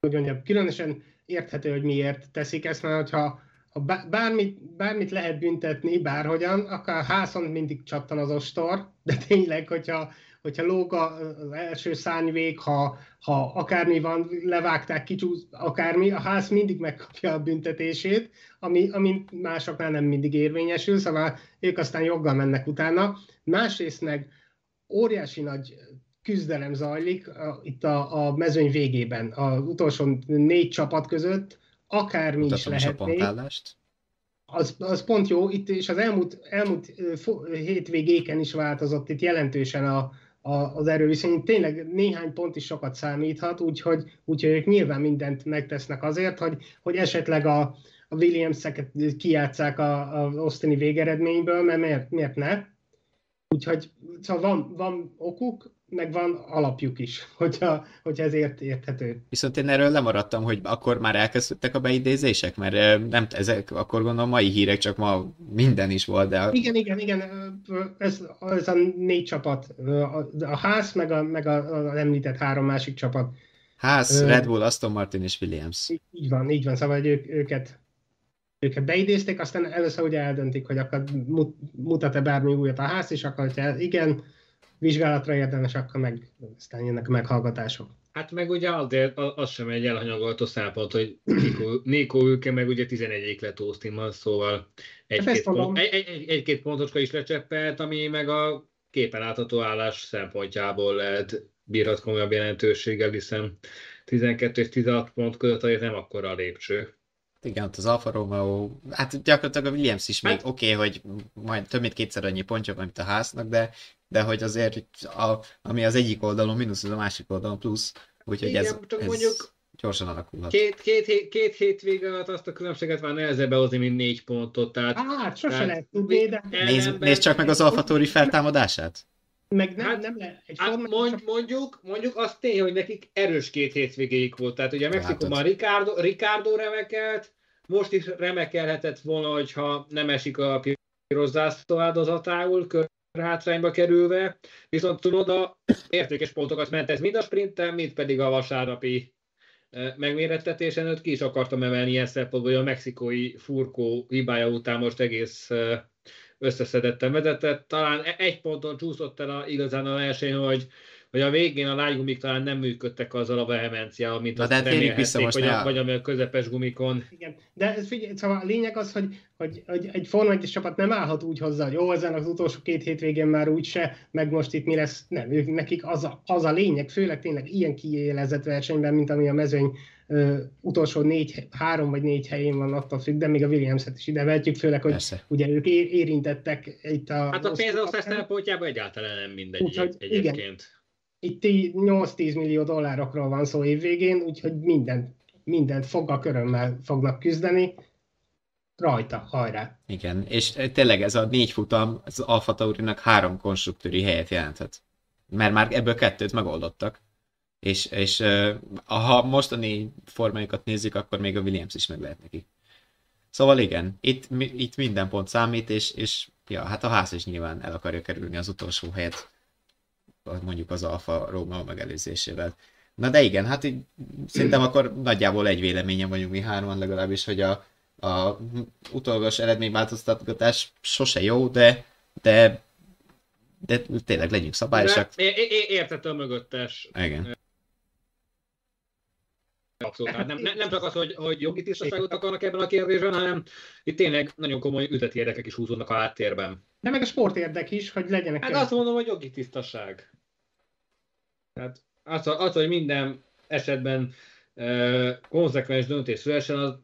C: hogy mondjam, különösen érthető, hogy miért teszik ezt, mert hogyha ha bármit, bármit lehet büntetni, bárhogyan, akkor a házon mindig csattan az ostor, de tényleg, hogyha, hogyha lóg az első szányvég, ha, ha akármi van, levágták, kicsúsz, akármi, a ház mindig megkapja a büntetését, ami, ami másoknál nem mindig érvényesül, szóval ők aztán joggal mennek utána. Másrészt meg óriási nagy küzdelem zajlik a, itt a, a mezőny végében, az utolsó négy csapat között, akármi is lehetné. Az, az pont jó, itt és az elmúlt, elmúlt hétvégéken is változott itt jelentősen a, a, az erőviszony. Tényleg néhány pont is sokat számíthat, úgyhogy, úgyhogy ők nyilván mindent megtesznek azért, hogy, hogy esetleg a, a Williams-eket kijátszák az osztani végeredményből, mert miért, miért ne? Úgyhogy szóval van, van okuk, meg van alapjuk is, hogyha, hogyha ez ért, érthető.
A: Viszont én erről lemaradtam, hogy akkor már elkezdődtek a beidézések, mert nem, ezek akkor gondolom mai hírek, csak ma minden is volt, de...
C: Igen, igen, igen, ez, ez a négy csapat, a, a ház, meg, a, meg a, a említett három másik csapat.
A: Ház, Red Bull, Aston Martin és Williams.
C: Így van, így van, szóval ők, őket őket beidézték, aztán először ugye eldöntik, hogy akkor mutat-e bármi újat a ház, és akkor, hogyha igen, vizsgálatra érdemes, akkor meg aztán jönnek a meghallgatások.
D: Hát meg ugye azért az sem egy elhanyagolható számpont, hogy Nico, Nico Ülke meg ugye 11 lett Austinban, szóval egy-két, pont, egy, egy, egy-két pontocska is lecseppelt, ami meg a képen látható állás szempontjából lehet bírhat komolyabb jelentőséggel, hiszen 12 és 16 pont között azért nem akkora a lépcső.
A: Igen, ott az Alfa Romeo, hát gyakorlatilag a Williams is még hát, oké, okay, hogy majd több mint kétszer annyi pontja van, mint a háznak, de, de hogy azért a, ami az egyik oldalon mínusz, az a másik oldalon plusz, úgyhogy Igen, ez, csak ez mondjuk gyorsan alakulhat.
D: Két, két, hét, két hétvége alatt azt a különbséget már nehezebb behozni, mint négy pontot. Tehát,
C: hát, sose tehát, lehet tudni, de...
A: Nézd, nézd csak meg az Alfa Tori feltámadását.
C: Meg nem, hát, nem le, egy
D: hát mond, csak... mondjuk, mondjuk azt tény, hogy nekik erős két hétvégéig volt. Tehát ugye Mexikóban Ricardo, Ricardo remekelt, most is remekelhetett volna, hogyha nem esik a piros zászló áldozatául, hátrányba kerülve, viszont tudod, a értékes pontokat ment ez mind a sprinten, mind pedig a vasárnapi e, megmérettetésen, őt ki is akartam emelni ilyen szempontból, hogy a mexikói furkó hibája után most egész e, összeszedetten vezetett. Talán e- egy ponton csúszott el a, igazán a verseny, hogy hogy a végén a lágygumik talán nem működtek azzal a vehemenciával, mint azt remélhették, vagy, a, vagy a közepes gumikon.
C: Igen, de ez figyelj, szóval a lényeg az, hogy, hogy, hogy egy Forma 1 csapat nem állhat úgy hozzá, hogy jó, ezen az utolsó két hétvégén már úgyse, meg most itt mi lesz. Nem, ők, nekik az a, az a lényeg, főleg tényleg ilyen kiélezett versenyben, mint ami a mezőny ö, utolsó négy, három vagy négy helyén van attól függ, de még a Williams-et is ide vehetjük, főleg, hogy Persze. ugye ők érintettek itt a...
D: Hát a pénzosztás szempontjából egyáltalán nem mindegy Úgy, egyébként. Igen
C: itt 8-10 millió dollárokról van szó évvégén, úgyhogy mindent, mindent foggal körömmel fognak küzdeni. Rajta, hajrá!
A: Igen, és tényleg ez a négy futam az Alfa Taurinak három konstruktőri helyet jelenthet. Mert már ebből kettőt megoldottak. És, és ha mostani formájukat nézzük, akkor még a Williams is meg lehet neki. Szóval igen, itt, itt minden pont számít, és, és ja, hát a ház is nyilván el akarja kerülni az utolsó helyet mondjuk az Alfa Romeo megelőzésével. Na de igen, hát így szerintem akkor nagyjából egy véleményen vagyunk mi hárman legalábbis, hogy a, a utolgos eredményváltoztatgatás sose jó, de, de, de tényleg legyünk szabályosak.
D: Értető a mögöttes.
A: Igen.
D: Abszolút. Hát nem, nem, nem csak az, hogy, hogy jogi tisztaságot akarnak ebben a kérdésben, hanem itt tényleg nagyon komoly üzleti érdekek is húzódnak a háttérben.
C: De meg a sportérdek is, hogy legyenek.
D: Hát azt mondom, hogy jogi tisztaság. Tehát az, az hogy minden esetben uh, konzekvens döntés szülessen, az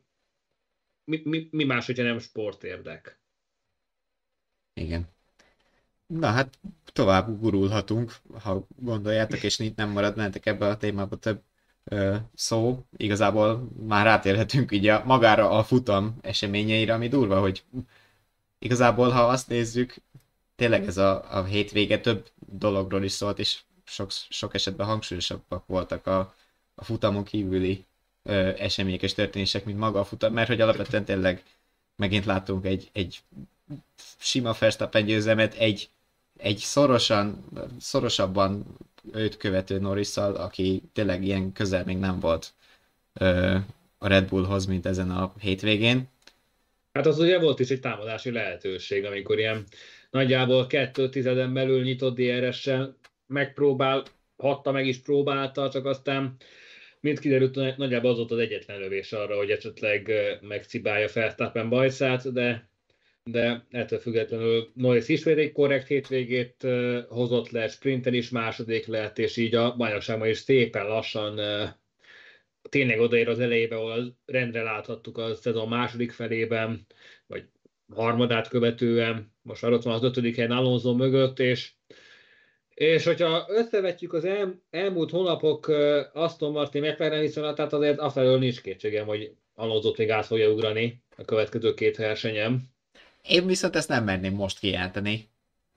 D: mi, mi, mi más, hogyha nem sportérdek.
A: Igen. Na hát tovább gurulhatunk, ha gondoljátok, és nem maradnátok ebbe a témába több ö, szó. Igazából már rátérhetünk így a, magára a futam eseményeire, ami durva, hogy igazából ha azt nézzük, tényleg ez a, a hétvége több dologról is szólt, és sok, sok esetben hangsúlyosabbak voltak a, a futamon kívüli ö, események és történések, mint maga a futam, mert hogy alapvetően tényleg megint látunk egy, egy sima Verstappen győzelmet, egy, egy szorosan, szorosabban őt követő norris aki tényleg ilyen közel még nem volt ö, a Red Bullhoz, mint ezen a hétvégén.
D: Hát az ugye volt is egy támadási lehetőség, amikor ilyen nagyjából kettő tizeden belül nyitott DRS-sel megpróbál, hatta meg is próbálta, csak aztán mint kiderült, nagyjából az volt az egyetlen lövés arra, hogy esetleg megcibálja Verstappen bajszát, de, de ettől függetlenül Norris ismét egy korrekt hétvégét hozott le, sprinten is második lett, és így a bajnokságban is szépen lassan tényleg odaér az elejébe, ahol rendre láthattuk a szezon második felében, vagy harmadát követően, most már ott van az ötödik helyen Alonso mögött, és és hogyha összevetjük az el, elmúlt hónapok uh, Aston Martin McLaren viszonylatát, azért afelől nincs kétségem, hogy Alonso még át fogja ugrani a következő két versenyem.
A: Én viszont ezt nem merném most kijelenteni.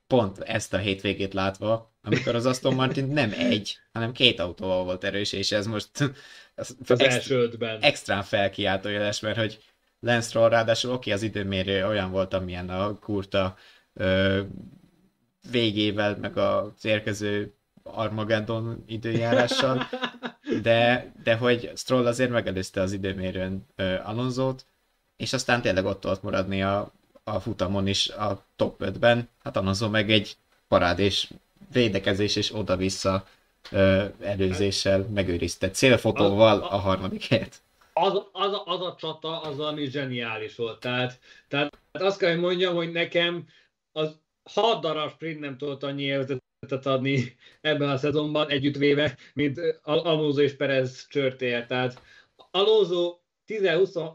A: pont ezt a hétvégét látva, amikor az Aston Martin nem egy, hanem két autóval volt erős, és ez most
D: az, az extra, első ötben.
A: extrán felkiáltójeles, mert hogy Lance Stroll ráadásul oké, az időmérő olyan volt, amilyen a kurta ö, végével, meg az érkező Armageddon időjárással, de, de hogy Stroll azért megelőzte az időmérőn uh, Alonzót, és aztán tényleg ott tudott maradni a, a futamon is a top 5-ben. Hát Alonso meg egy parádés védekezés és oda-vissza uh, előzéssel megőrizte célfotóval a harmadik helyet.
D: Az, az, az a csata az, ami zseniális volt. Tehát, tehát azt kell, hogy mondjam, hogy nekem az hat darab sprint nem tudott annyi élvezetet adni ebben a szezonban együttvéve, mint Alonso és Perez csörtéje. Tehát Alonso 10-20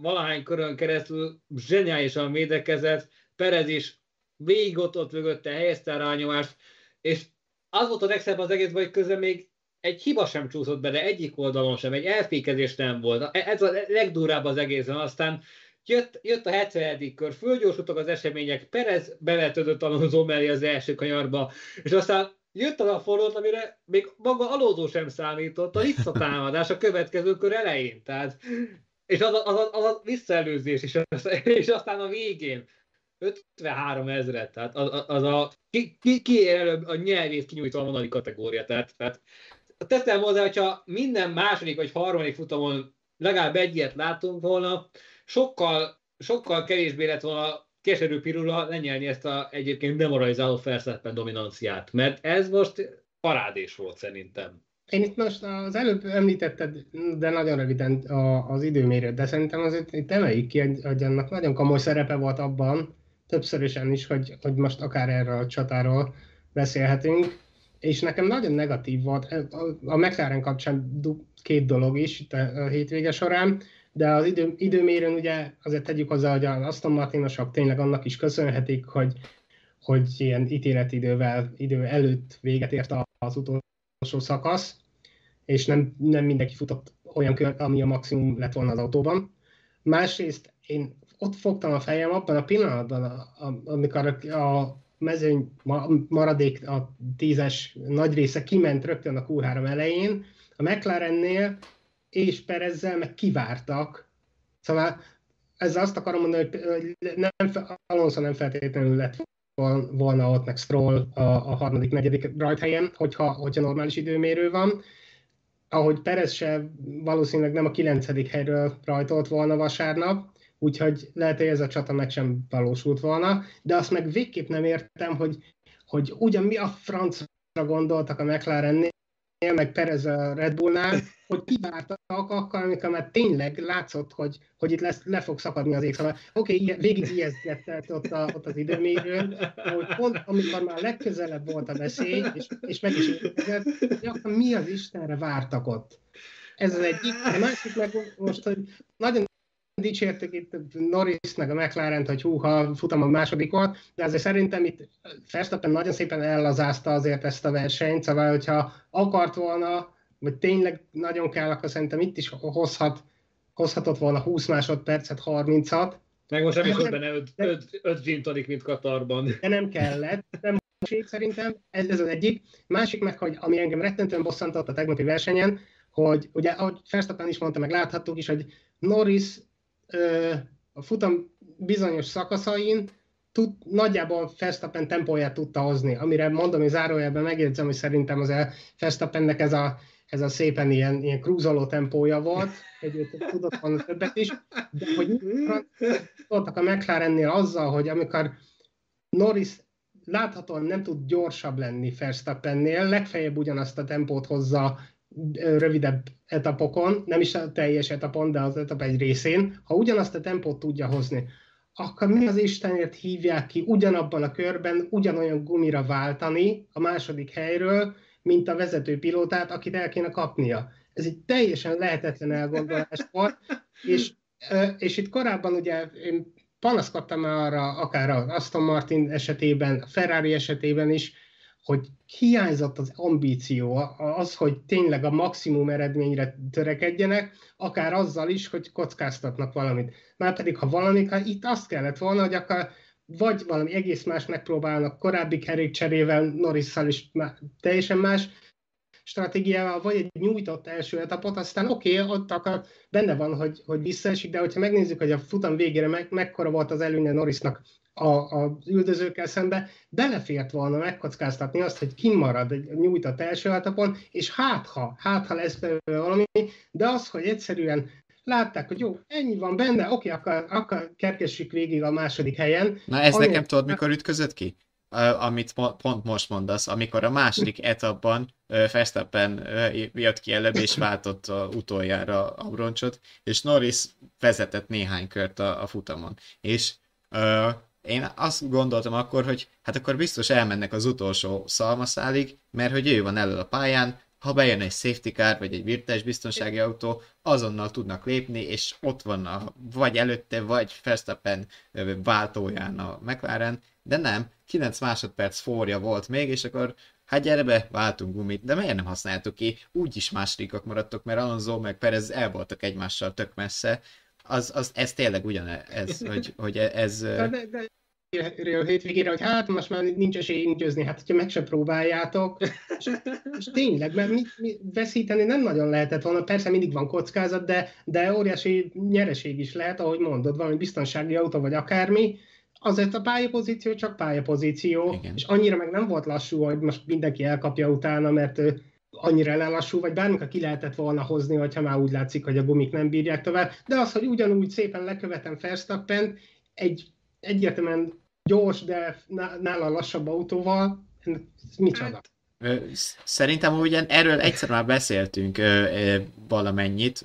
D: valahány körön keresztül zseniálisan védekezett, Perez is végig ott, ott mögötte helyezte a rányomást, és az volt a legszebb az egész, hogy közben még egy hiba sem csúszott bele egyik oldalon sem, egy elfékezés nem volt. Ez a legdurább az egészen. Aztán Jött, jött a 70. kör, fölgyorsultak az események, Perez bevetődött Alonso mellé az első kanyarba, és aztán jött az a fordulat, amire még maga Alonso sem számított, a visszatámadás a következő kör elején. Tehát, és az a, az, a, az a visszaelőzés, és, és aztán a végén 53 ezeret, tehát az, az a ki, ki, ki előbb a nyelvét kinyújtva a vonali kategória. Tehát, tehát teszem hozzá, hogyha minden második vagy harmadik futamon legalább egy ilyet látunk volna, sokkal, sokkal kevésbé lett volna keserű pirula lenyelni ezt a egyébként demoralizáló Ferszeppen dominanciát, mert ez most parádés volt szerintem.
C: Én itt most az előbb említetted, de nagyon röviden a, az időmérőt, de szerintem azért itt emeljük ki, hogy annak nagyon komoly szerepe volt abban, többszörösen is, hogy, hogy most akár erről a csatáról beszélhetünk, és nekem nagyon negatív volt a McLaren kapcsán két dolog is itt a hétvége során de az idő, időmérőn ugye azért tegyük hozzá, hogy az Aston Martinosok tényleg annak is köszönhetik, hogy, hogy ilyen ítéletidővel, idő előtt véget ért az utolsó szakasz, és nem, nem mindenki futott olyan kört, ami a maximum lett volna az autóban. Másrészt én ott fogtam a fejem abban a pillanatban, amikor a mezőny maradék, a tízes nagy része kiment rögtön a Q3 elején, a McLarennél és Perezzel meg kivártak. Szóval ezzel azt akarom mondani, hogy nem, Alonso nem feltétlenül lett volna ott, meg Stroll a, a harmadik, negyedik rajthelyen, hogyha, hogyha normális időmérő van. Ahogy Perez se valószínűleg nem a kilencedik helyről rajtolt volna vasárnap, úgyhogy lehet, hogy ez a csata meg sem valósult volna, de azt meg végképp nem értem, hogy, hogy ugyan mi a francra gondoltak a McLarennél, meg Perez a Red Bullnál, hogy kivártak akkor, amikor már tényleg látszott, hogy, hogy itt lesz, le fog szakadni az ég. Szóval, oké, okay, végig ijesztett ott, a, ott az időmérőn, hogy pont amikor már legközelebb volt a veszély, és, és meg is érkezett, hogy akkor mi az Istenre vártak ott. Ez az egyik. A másik meg most, hogy nagyon dicsértük itt Norris meg a McLaren-t, hogy húha, futam a második volt, de azért szerintem itt Verstappen nagyon szépen ellazázta azért ezt a versenyt, szóval hogyha akart volna, vagy tényleg nagyon kell, akkor szerintem itt is hozhat, hozhatott volna 20 másodpercet, 30-at.
D: Meg most nem is volt benne 5 gin tonic, mint Katarban.
C: De nem kellett, nem szerintem, ez, ez az egyik. Másik meg, hogy ami engem rettentően bosszantott a tegnapi versenyen, hogy ugye, ahogy Verstappen is mondta, meg láthattuk is, hogy Norris a futam bizonyos szakaszain tud, nagyjából Verstappen tempóját tudta hozni, amire mondom, hogy zárójelben megjegyzem, hogy szerintem az Verstappennek ez a, ez a szépen ilyen, ilyen krúzoló tempója volt, egyébként tudott volna többet is, de hogy voltak a McLarennél azzal, hogy amikor Norris láthatóan nem tud gyorsabb lenni Verstappennél, legfeljebb ugyanazt a tempót hozza rövidebb etapokon, nem is a teljes etapon, de az etap egy részén, ha ugyanazt a tempót tudja hozni, akkor mi az Istenért hívják ki ugyanabban a körben ugyanolyan gumira váltani a második helyről, mint a vezető pilótát, akit el kéne kapnia. Ez egy teljesen lehetetlen elgondolás volt, és, és itt korábban ugye én panaszkodtam arra, akár az Aston Martin esetében, a Ferrari esetében is, hogy hiányzott az ambíció, az, hogy tényleg a maximum eredményre törekedjenek, akár azzal is, hogy kockáztatnak valamit. Márpedig, ha valamit, ha itt azt kellett volna, hogy akkor vagy valami egész más megpróbálnak korábbi kerékcserével, Norrisszal is teljesen más stratégiával, vagy egy nyújtott első etapot, aztán oké, okay, ott akar, benne van, hogy, hogy visszaesik, de hogyha megnézzük, hogy a futam végére meg, mekkora volt az előnye Norrisnak a, a üldözőkkel szembe, belefért volna megkockáztatni azt, hogy kimarad egy nyújtott első etapon, és hát ha, hát ha lesz belőle valami, de az, hogy egyszerűen látták, hogy jó, ennyi van benne, oké, akkor, akkor kerkessük végig a második helyen.
A: Na ez nekem tudod, mikor ütközött ki? amit pont most mondasz, amikor a második etapban Verstappen jött ki előbb és váltott utoljára a broncsot, és Norris vezetett néhány kört a, a futamon. És uh, én azt gondoltam akkor, hogy hát akkor biztos elmennek az utolsó szalmaszálig, mert hogy ő van elő a pályán, ha bejön egy safety car, vagy egy virtuális biztonsági autó, azonnal tudnak lépni, és ott van a, vagy előtte, vagy Verstappen váltóján a McLaren, de nem, 9 másodperc forja volt még, és akkor hát gyere be, váltunk gumit, de miért nem használtuk ki? Úgyis másodikak maradtok, mert Alonso meg Perez el voltak egymással tök messze. Az, az, ez tényleg ugyanez, hogy, hogy ez...
C: De, de, de a hétvégére, hogy hát most már nincs esély intyőzni, hát hogyha meg se próbáljátok. És, és tényleg, mert mi, mi, veszíteni nem nagyon lehetett volna, persze mindig van kockázat, de, de óriási nyereség is lehet, ahogy mondod, valami biztonsági autó vagy akármi, azért a pályapozíció csak pályapozíció, Igen. és annyira meg nem volt lassú, hogy most mindenki elkapja utána, mert ő annyira lelassú, vagy bármikor ki lehetett volna hozni, hogyha már úgy látszik, hogy a gumik nem bírják tovább, de az, hogy ugyanúgy szépen lekövetem Verstappen egy egyértelműen gyors, de nála lassabb autóval, ez micsoda? Hát,
A: Szerintem ugyan erről egyszer már beszéltünk valamennyit,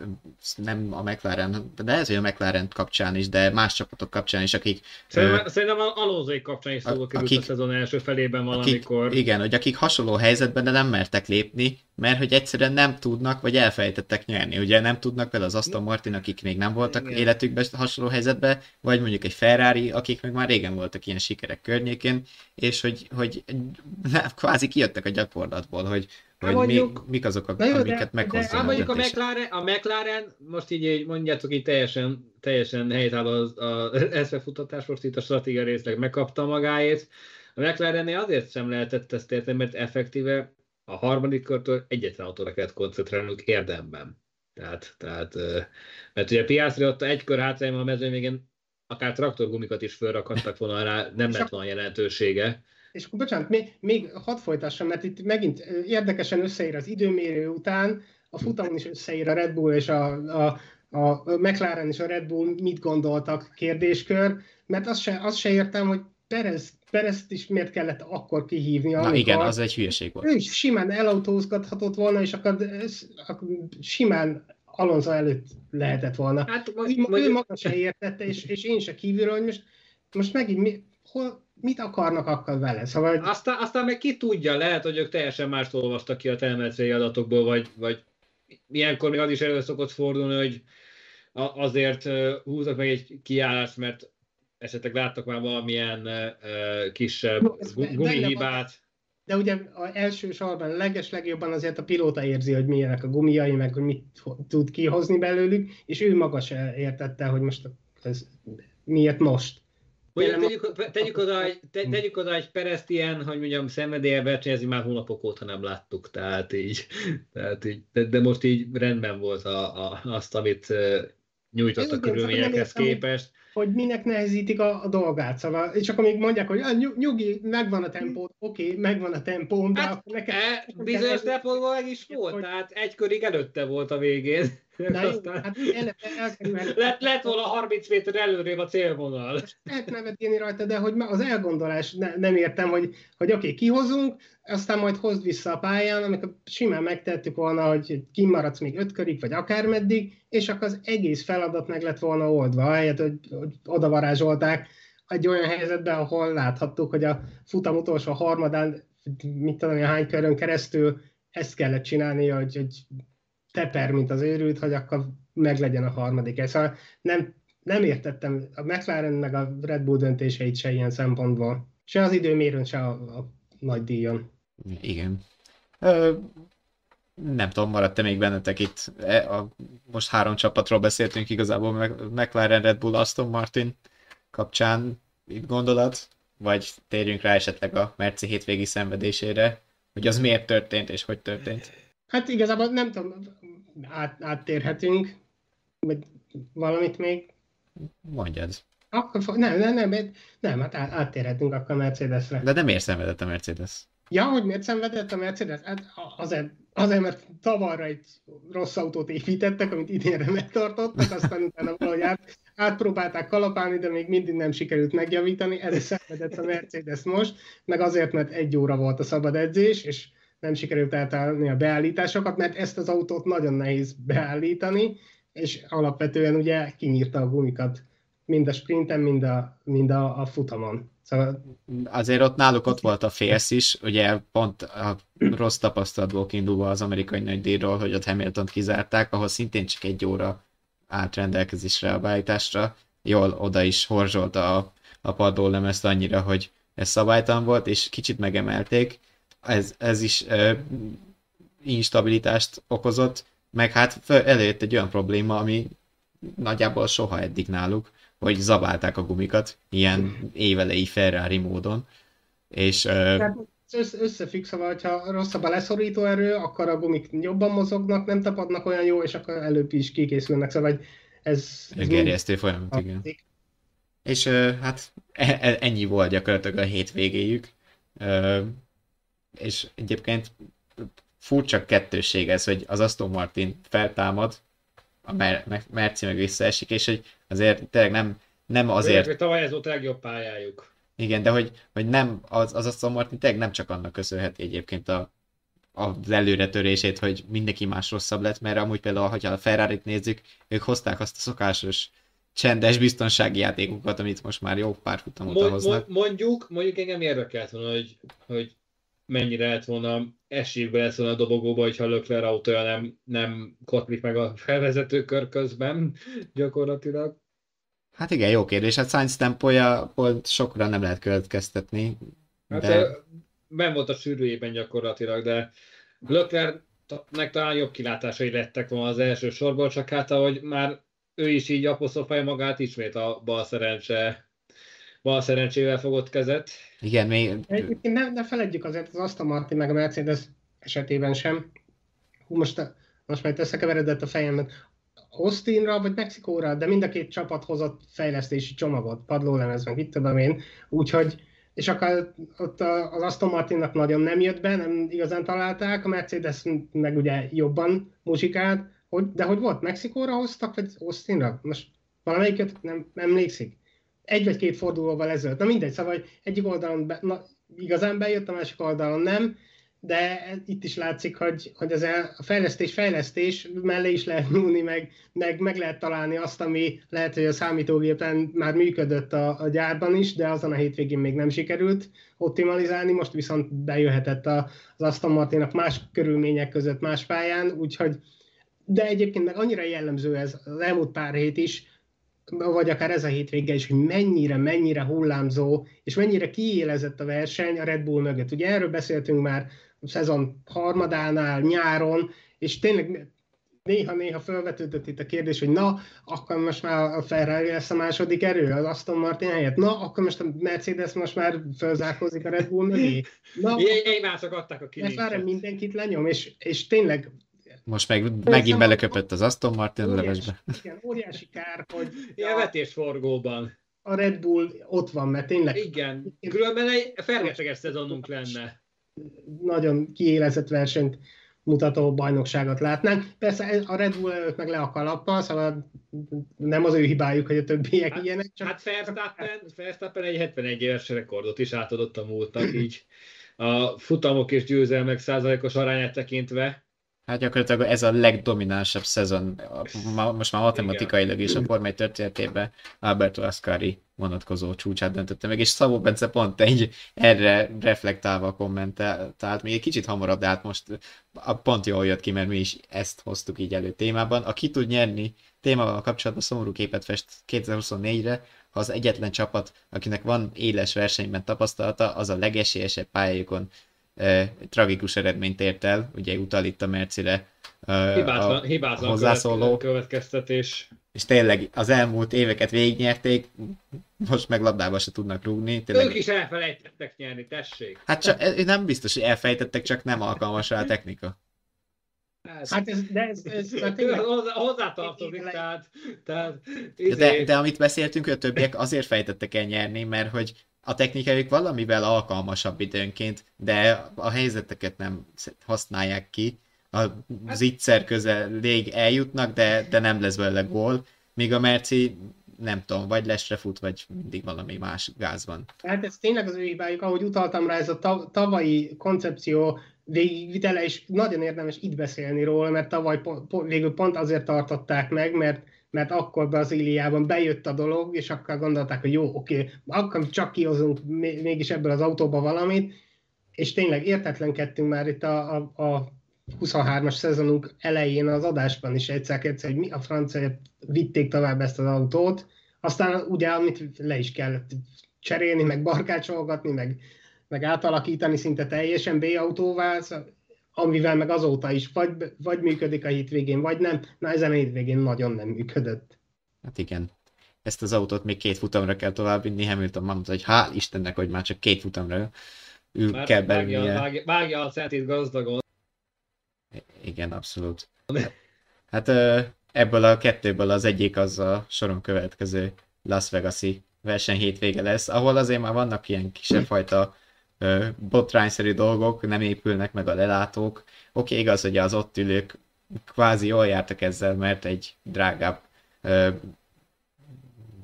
A: nem a McLaren, de ez, hogy a McLaren kapcsán is, de más csapatok kapcsán is, akik...
D: Szerintem, ö, szerintem a Alonsoék kapcsán is szóval került a szezon első felében valamikor.
A: Akik, igen, hogy akik hasonló helyzetben, de nem mertek lépni, mert hogy egyszerűen nem tudnak, vagy elfelejtettek nyerni. Ugye nem tudnak például az Aston Martin, akik még nem voltak Igen. életükben hasonló helyzetben, vagy mondjuk egy Ferrari, akik meg már régen voltak ilyen sikerek környékén, és hogy, hogy nem, kvázi kijöttek a gyakorlatból, hogy, hogy mondjuk, mi, mik azok, a, jó, amiket meghoznak.
D: Mondjuk a McLaren, a McLaren, most így, mondjátok, így teljesen, teljesen helytáll az, az futatás, most itt a stratégia részleg megkapta magáét. A McLarennél azért sem lehetett ezt érteni, mert effektíve a harmadik körtől egyetlen autóra kellett koncentrálnunk érdemben. Tehát, tehát mert ugye Piastri ott egy kör hátrányban a mezőn végén akár traktorgumikat is felrakadtak volna rá, nem lett volna jelentősége.
C: És akkor bocsánat, még, még hadd folytassam, mert itt megint érdekesen összeír az időmérő után, a futamon is összeír a Red Bull és a, a, a McLaren és a Red Bull mit gondoltak kérdéskör, mert azt se, azt se értem, hogy Perez Perezt is miért kellett akkor kihívni?
A: Na igen, az egy hülyeség volt.
C: Ő is simán elautózgathatott volna, és akkor, ez, akkor simán Alonso előtt lehetett volna. Hát, ő, mondjuk... ő maga se értette, és, és én se kívülről, hogy most, most megint mi, hol, mit akarnak akkor vele? Szóval...
D: Aztán, aztán meg ki tudja, lehet, hogy ők teljesen mást olvastak ki a telemetriai adatokból, vagy, vagy ilyenkor még az is elő szokott fordulni, hogy azért húzok meg egy kiállást, mert esetleg láttak már valamilyen uh, kisebb gumihibát.
C: De ugye az első sorban leges legjobban azért a pilóta érzi, hogy milyenek a gumiai, meg hogy mit tud kihozni belőlük, és ő maga se értette, hogy most ez miért most.
D: Ugye, tegyük, tegyük, oda, te, tegyük oda egy pereszt ilyen, hogy mondjam, szenvedélye versenyezni már hónapok óta nem láttuk, tehát így, tehát így de, de, most így rendben volt a, a, azt, amit nyújtott a körülményekhez képest
C: hogy minek nehezítik a, a dolgát. Szóval, és akkor még mondják, hogy ah, nyugi, megvan a tempó, oké, okay, megvan a tempó, de hát, akkor
D: nekem... E, bizonyos tempóban meg is volt, hogy... tehát egy körig előtte volt a végén. Na jó, hát lett, lett volna 30 méter előrébb a célvonal.
C: Lehet nevetni rajta, de hogy az elgondolás ne, nem értem, hogy, hogy oké, okay, kihozunk, aztán majd hozd vissza a pályán, amikor simán megtettük volna, hogy kimaradsz még öt körig, vagy akármeddig, és akkor az egész feladat meg lett volna oldva, ahelyett, hogy, hogy oda varázsolták egy olyan helyzetben, ahol láthattuk, hogy a futam utolsó harmadán, mit tudom, hány körön keresztül ezt kellett csinálni, hogy, hogy teper, mint az őrült, hogy akkor meglegyen a harmadik. Szóval nem, nem értettem a McLaren meg a Red Bull döntéseit se ilyen szempontból. Se az időmérőn, se a, a nagy díjon.
A: Igen. Ö, nem tudom, maradt-e még bennetek itt, e, a, most három csapatról beszéltünk igazából, McLaren, Red Bull, Aston Martin kapcsán. itt gondolat, vagy térjünk rá esetleg a Merci hétvégi szenvedésére, hogy az miért történt és hogy történt?
C: Hát igazából nem tudom, át, áttérhetünk, vagy valamit még.
A: Mondjad.
C: Akkor, nem, nem, nem, nem, hát áttérhetünk akkor a Mercedesre.
A: De nem miért szenvedett a Mercedes?
C: Ja, hogy miért szenvedett a Mercedes? Hát azért, azért, mert tavalyra egy rossz autót építettek, amit idénre megtartottak, aztán utána valahogy át, átpróbálták kalapálni, de még mindig nem sikerült megjavítani. Ez szenvedett a Mercedes most, meg azért, mert egy óra volt a szabad edzés, és nem sikerült átállni a beállításokat, mert ezt az autót nagyon nehéz beállítani, és alapvetően ugye kinyírta a gumikat mind a sprinten, mind a, mind a, a futamon. Szóval...
A: Azért ott náluk ott volt a félsz is, ugye pont a rossz tapasztalatból kiindulva az amerikai nagydíjról, hogy ott Hamilton kizárták, ahol szintén csak egy óra állt rendelkezésre a beállításra. Jól oda is horzsolta a, a padlólemezt annyira, hogy ez szabálytalan volt, és kicsit megemelték. Ez, ez is ö, instabilitást okozott, meg hát előjött egy olyan probléma, ami nagyjából soha eddig náluk, hogy zabálták a gumikat, ilyen évelei Ferrari módon. És, uh...
C: összefügg, szóval, hogyha rosszabb a leszorító erő, akkor a gumik jobban mozognak, nem tapadnak olyan jó, és akkor előbb is kikészülnek, szóval ez...
A: ez gerjesztő folyamat, igen. És hát e, e, ennyi volt gyakorlatilag a hétvégéjük. És egyébként furcsa kettősség ez, hogy az Aston Martin feltámad, a Mer- Merci meg visszaesik, és hogy azért tényleg nem, nem azért...
D: Hogy tavaly ez volt a legjobb pályájuk.
A: Igen, de hogy, hogy nem, az, az Aston Martin tényleg nem csak annak köszönheti egyébként a, az előretörését, hogy mindenki más rosszabb lett, mert amúgy például, ha a Ferrari-t nézzük, ők hozták azt a szokásos csendes biztonsági játékokat, amit most már jó pár futamot
D: Mond,
A: hoznak.
D: Mondjuk, mondjuk engem érdekelt volna, hogy, hogy mennyire lehet volna esélybe lesz volna a dobogóba, hogyha Lökler autója nem, nem kotlik meg a felvezető kör közben gyakorlatilag.
A: Hát igen, jó kérdés. Hát Sainz tempója volt sokra nem lehet következtetni.
D: Hát de... ben volt a sűrűjében gyakorlatilag, de Löklernek talán jobb kilátásai lettek volna az első sorból, csak hát ahogy már ő is így apostrofálja magát, ismét a bal szerencse bal szerencsével fogott kezet.
A: Igen, még...
C: Egyébként ne, ne feledjük azért az Aston Martin meg a Mercedes esetében sem. Hú, most, most már itt összekeveredett a fejem, Austinra vagy Mexikóra, de mind a két csapat hozott fejlesztési csomagot, padlólemez, meg mit tudom én, úgyhogy és akkor ott az Aston Martinnak nagyon nem jött be, nem igazán találták, a Mercedes meg ugye jobban muzsikált, hogy, de hogy volt, Mexikóra hoztak, vagy Austinra? Most valamelyiket nem, nem emlékszik? Egy vagy két fordulóval ezelőtt. Na mindegy, szóval egyik oldalon be, na, igazán bejött, a másik oldalon nem, de itt is látszik, hogy, hogy az a fejlesztés fejlesztés mellé is lehet nyúlni, meg, meg, meg lehet találni azt, ami lehet, hogy a számítógépen már működött a, a gyárban is, de azon a hétvégén még nem sikerült optimalizálni, most viszont bejöhetett a, az Aston Martinnak más körülmények között más pályán, úgyhogy de egyébként meg annyira jellemző ez az elmúlt pár hét is, vagy akár ez a hétvége is, hogy mennyire, mennyire hullámzó, és mennyire kiélezett a verseny a Red Bull mögött. Ugye erről beszéltünk már a szezon harmadánál, nyáron, és tényleg néha-néha felvetődött itt a kérdés, hogy na, akkor most már a Ferrari lesz a második erő, az Aston Martin helyett. Na, akkor most a Mercedes most már fölzárkózik a Red Bull mögé.
D: Na, Egymások adták a
C: kilincset. Ezt már mindenkit lenyom, és, és tényleg
A: most meg megint beleköpött az Aston Martin óriási, levesbe.
C: Igen, óriási kár, hogy...
D: Ilyen vetésforgóban.
C: A Red Bull ott van, mert tényleg...
D: Igen, különben egy felesleges szezonunk lenne.
C: Nagyon kiélezett versenyt mutató bajnokságot látnánk. Persze a Red Bull előtt meg le a kalappal, szóval nem az ő hibájuk, hogy a többiek
D: hát,
C: ilyenek.
D: Csak... Hát Verstappen, Verstappen egy 71 éves rekordot is átadott a múltnak így. A futamok és győzelmek százalékos arányát tekintve,
A: Hát gyakorlatilag ez a legdominánsabb szezon, most már matematikailag is a Forma történetében Alberto Ascari vonatkozó csúcsát döntötte meg, és Szabó Bence pont egy erre reflektálva kommentált, még egy kicsit hamarabb, de hát most pont jól jött ki, mert mi is ezt hoztuk így elő témában. A ki tud nyerni témával kapcsolatban szomorú képet fest 2024-re, ha az egyetlen csapat, akinek van éles versenyben tapasztalata, az a legesélyesebb pályájukon tragikus eredményt ért el, ugye utal itt a Mercire
D: hibátlan, a hibátlan hozzászóló. következtetés.
A: és tényleg az elmúlt éveket végignyerték, most meg labdába se tudnak rúgni. Tényleg...
D: Ők is elfelejtettek nyerni, tessék.
A: Hát csak, nem biztos, hogy elfejtettek, csak nem alkalmas rá a technika.
C: Ez, hát ez, de ez, ez, ez
D: hozzá, hozzátartozik, tehát, tehát
A: izé... de, de amit beszéltünk, hogy a többiek azért fejtettek el nyerni, mert hogy a technikájuk valamivel alkalmasabb időnként, de a helyzeteket nem használják ki. A zicser közeléig eljutnak, de, de nem lesz belőle gól, míg a Merci nem tudom, vagy lesre fut, vagy mindig valami más gáz van.
C: Hát ez tényleg az ő hibájuk, ahogy utaltam rá, ez a tavalyi koncepció végigvitele, és nagyon érdemes itt beszélni róla, mert tavaly po- po- végül pont azért tartották meg, mert mert akkor Brazíliában bejött a dolog, és akkor gondolták, hogy jó, oké, akkor csak kihozunk mégis ebből az autóba valamit, és tényleg értetlenkedtünk már itt a, a, a 23-as szezonunk elején az adásban is egyszer egyszer, hogy mi a francia vitték tovább ezt az autót, aztán ugye, amit le is kellett cserélni, meg barkácsolgatni, meg, meg átalakítani szinte teljesen B-autóvá, amivel meg azóta is vagy, vagy működik a hétvégén, vagy nem. Na ezen a hétvégén nagyon nem működött.
A: Hát igen. Ezt az autót még két futamra kell továbbvinni. Hamilton mondta, hogy hál' Istennek, hogy már csak két futamra ő már kell belülnie.
D: Vágja, vágja, vágja a szetét gazdagon.
A: Igen, abszolút. Hát ebből a kettőből az egyik az a soron következő Las Vegas-i verseny hétvége lesz, ahol azért már vannak ilyen kisebb fajta botrányszerű dolgok, nem épülnek meg a lelátók. Oké, okay, igaz, hogy az ott ülők kvázi jól jártak ezzel, mert egy drágább ö,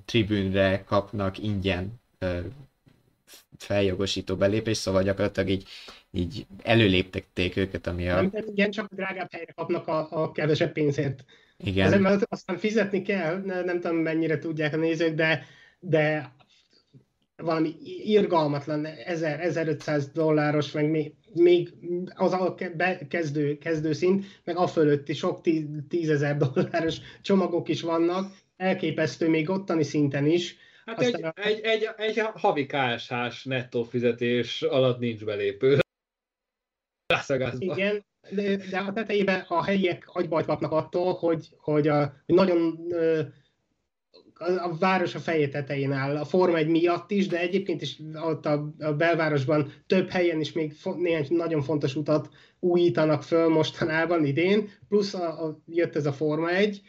A: tribűnre kapnak ingyen ö, feljogosító belépés, szóval gyakorlatilag így, így előléptették őket, ami a...
C: Nem, igen, csak drágább helyre kapnak a, a kevesebb pénzért.
A: Igen.
C: Ezen, mert aztán fizetni kell, nem, tudom mennyire tudják a nézők, de, de valami irgalmatlan 1000-1500 dolláros, meg még, még az a kezdő, kezdő szint, meg a fölötti sok tízezer dolláros csomagok is vannak, elképesztő még ottani szinten is.
D: Hát egy, a... egy, egy, egy havi KSH nettó fizetés alatt nincs belépő.
C: Igen, de, de a tetejében a helyiek agybajt kapnak attól, hogy, hogy, a, hogy nagyon a város a feje tetején áll, a Forma 1 miatt is, de egyébként is ott a, a belvárosban több helyen is még néhány nagyon fontos utat újítanak föl mostanában idén, plusz a, a, jött ez a Forma 1,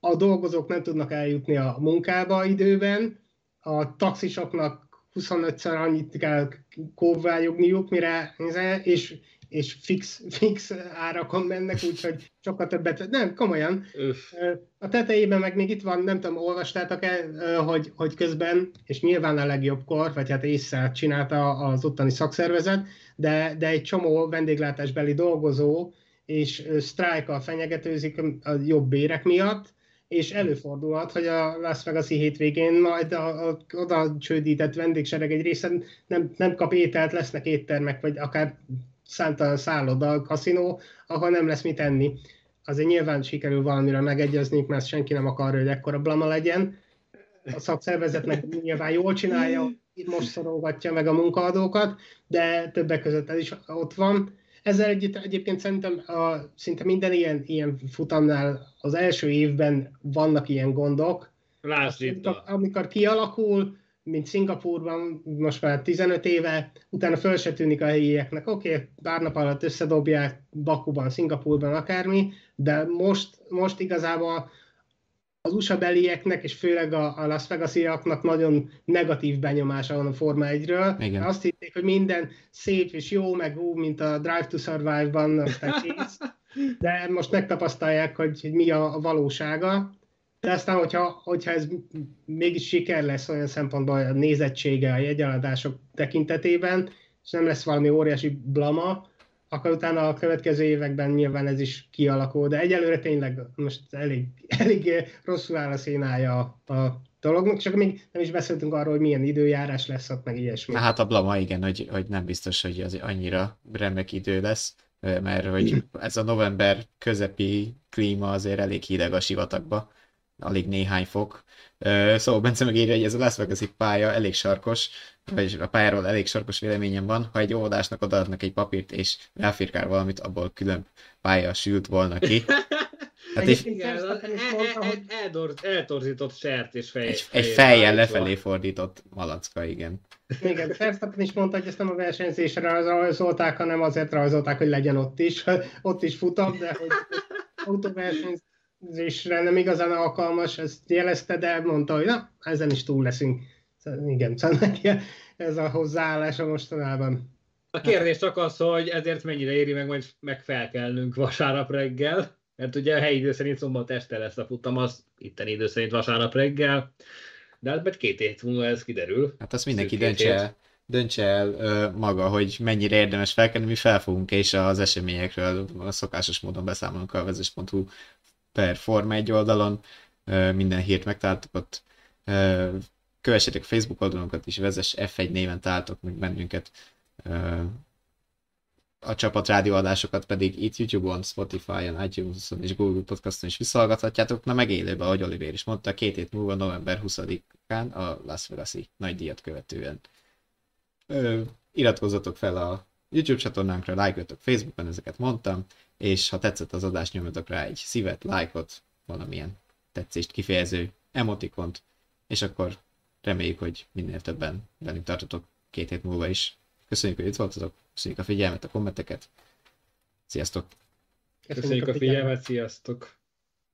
C: a dolgozók nem tudnak eljutni a munkába időben, a taxisoknak 25-szer annyit kell kóvályogniuk, mire, és és fix, fix árakon mennek, úgyhogy sokkal többet, nem, komolyan. Öff. A tetejében meg még itt van, nem tudom, olvastátok-e, hogy, hogy közben, és nyilván a legjobbkor, vagy hát észre csinálta az ottani szakszervezet, de, de egy csomó vendéglátásbeli dolgozó és sztrájkkal fenyegetőzik a jobb bérek miatt, és előfordulhat, hogy a Las Vegas-i hétvégén majd a, a, oda csődített vendégsereg egy része nem, nem kap ételt, lesznek éttermek, vagy akár számtalan szálloda, kaszinó, ahol nem lesz mit enni. Azért nyilván sikerül valamire megegyezni, mert senki nem akar, hogy ekkora blama legyen. A szakszervezetnek nyilván jól csinálja, most szorongatja meg a munkaadókat, de többek között ez is ott van. Ezzel együtt egyébként szerintem a, szinte minden ilyen, ilyen futamnál az első évben vannak ilyen gondok.
D: Lásd itt.
C: Amikor kialakul, mint Szingapurban, most már 15 éve, utána föl se tűnik a helyieknek, oké, okay, pár nap alatt összedobják Bakuban, Szingapurban, akármi, de most, most igazából az USA belieknek, és főleg a, a Las vegas nagyon negatív benyomása van a Forma 1-ről. Igen. Azt hitték, hogy minden szép és jó, meg ú, mint a Drive to Survive-ban, de most megtapasztalják, hogy, hogy mi a, a valósága de aztán, hogyha, hogyha ez mégis siker lesz olyan szempontból a nézettsége a jegyeladások tekintetében, és nem lesz valami óriási blama, akkor utána a következő években nyilván ez is kialakul, de egyelőre tényleg most elég, elég rosszul áll a színája a, a dolognak, csak még nem is beszéltünk arról, hogy milyen időjárás lesz ott, meg ilyesmi.
A: Hát a blama igen, hogy, hogy nem biztos, hogy az annyira remek idő lesz, mert hogy ez a november közepi klíma azért elég hideg a sivatagba alig néhány fok. Szóval Bence megírja, hogy ez a Las vegas pálya elég sarkos, vagy a pályáról elég sarkos véleményem van, ha egy óvodásnak odaadnak egy papírt, és ráfirkál valamit, abból külön pálya sült volna ki. Hát egy,
D: Igen, el- el- el- eltorzított sert és fej.
A: egy, egy fejjel lefelé fordított malacka, igen.
C: Igen, Verstappen is mondta, hogy ezt nem a versenyzésre rajzolták, hanem azért rajzolták, hogy legyen ott is. Ott is futam, de hogy autóversenyzésre nem igazán alkalmas, ezt jelezte, de mondta, hogy na, ezen is túl leszünk. Igen, szóval neki ez a hozzáállása mostanában.
D: A kérdés csak az, hogy ezért mennyire éri meg majd meg felkelnünk vasárnap reggel, mert ugye a helyi idő szerint szombat este lesz a futam, az itteni idő szerint vasárnap reggel, de hát majd két hét múlva ez kiderül.
A: Hát azt mindenki döntse el, döntse el ö, maga, hogy mennyire érdemes felkelni, mi felfogunk és az eseményekről a szokásos módon beszámolunk a vezes.hu per Forma 1 oldalon, ö, minden hírt megtaláltok ott, ö, kövessétek Facebook oldalunkat is, vezes F1 néven találtok meg bennünket, a csapat rádióadásokat pedig itt YouTube-on, Spotify-on, iTunes-on és Google Podcaston is visszahallgathatjátok. Na meg élőben, ahogy Oliver is mondta, két hét múlva, november 20-án a Las Vegas-i nagy díjat követően. Ö, iratkozzatok fel a YouTube csatornánkra, lájkoljatok Facebookon, ezeket mondtam, és ha tetszett az adás, nyomjatok rá egy szívet, lájkot, valamilyen tetszést kifejező emotikont, és akkor reméljük, hogy minél többen velünk tartotok két hét múlva is. Köszönjük, hogy itt voltatok, köszönjük a figyelmet, a kommenteket. Sziasztok!
D: Köszönjük a figyelmet, sziasztok!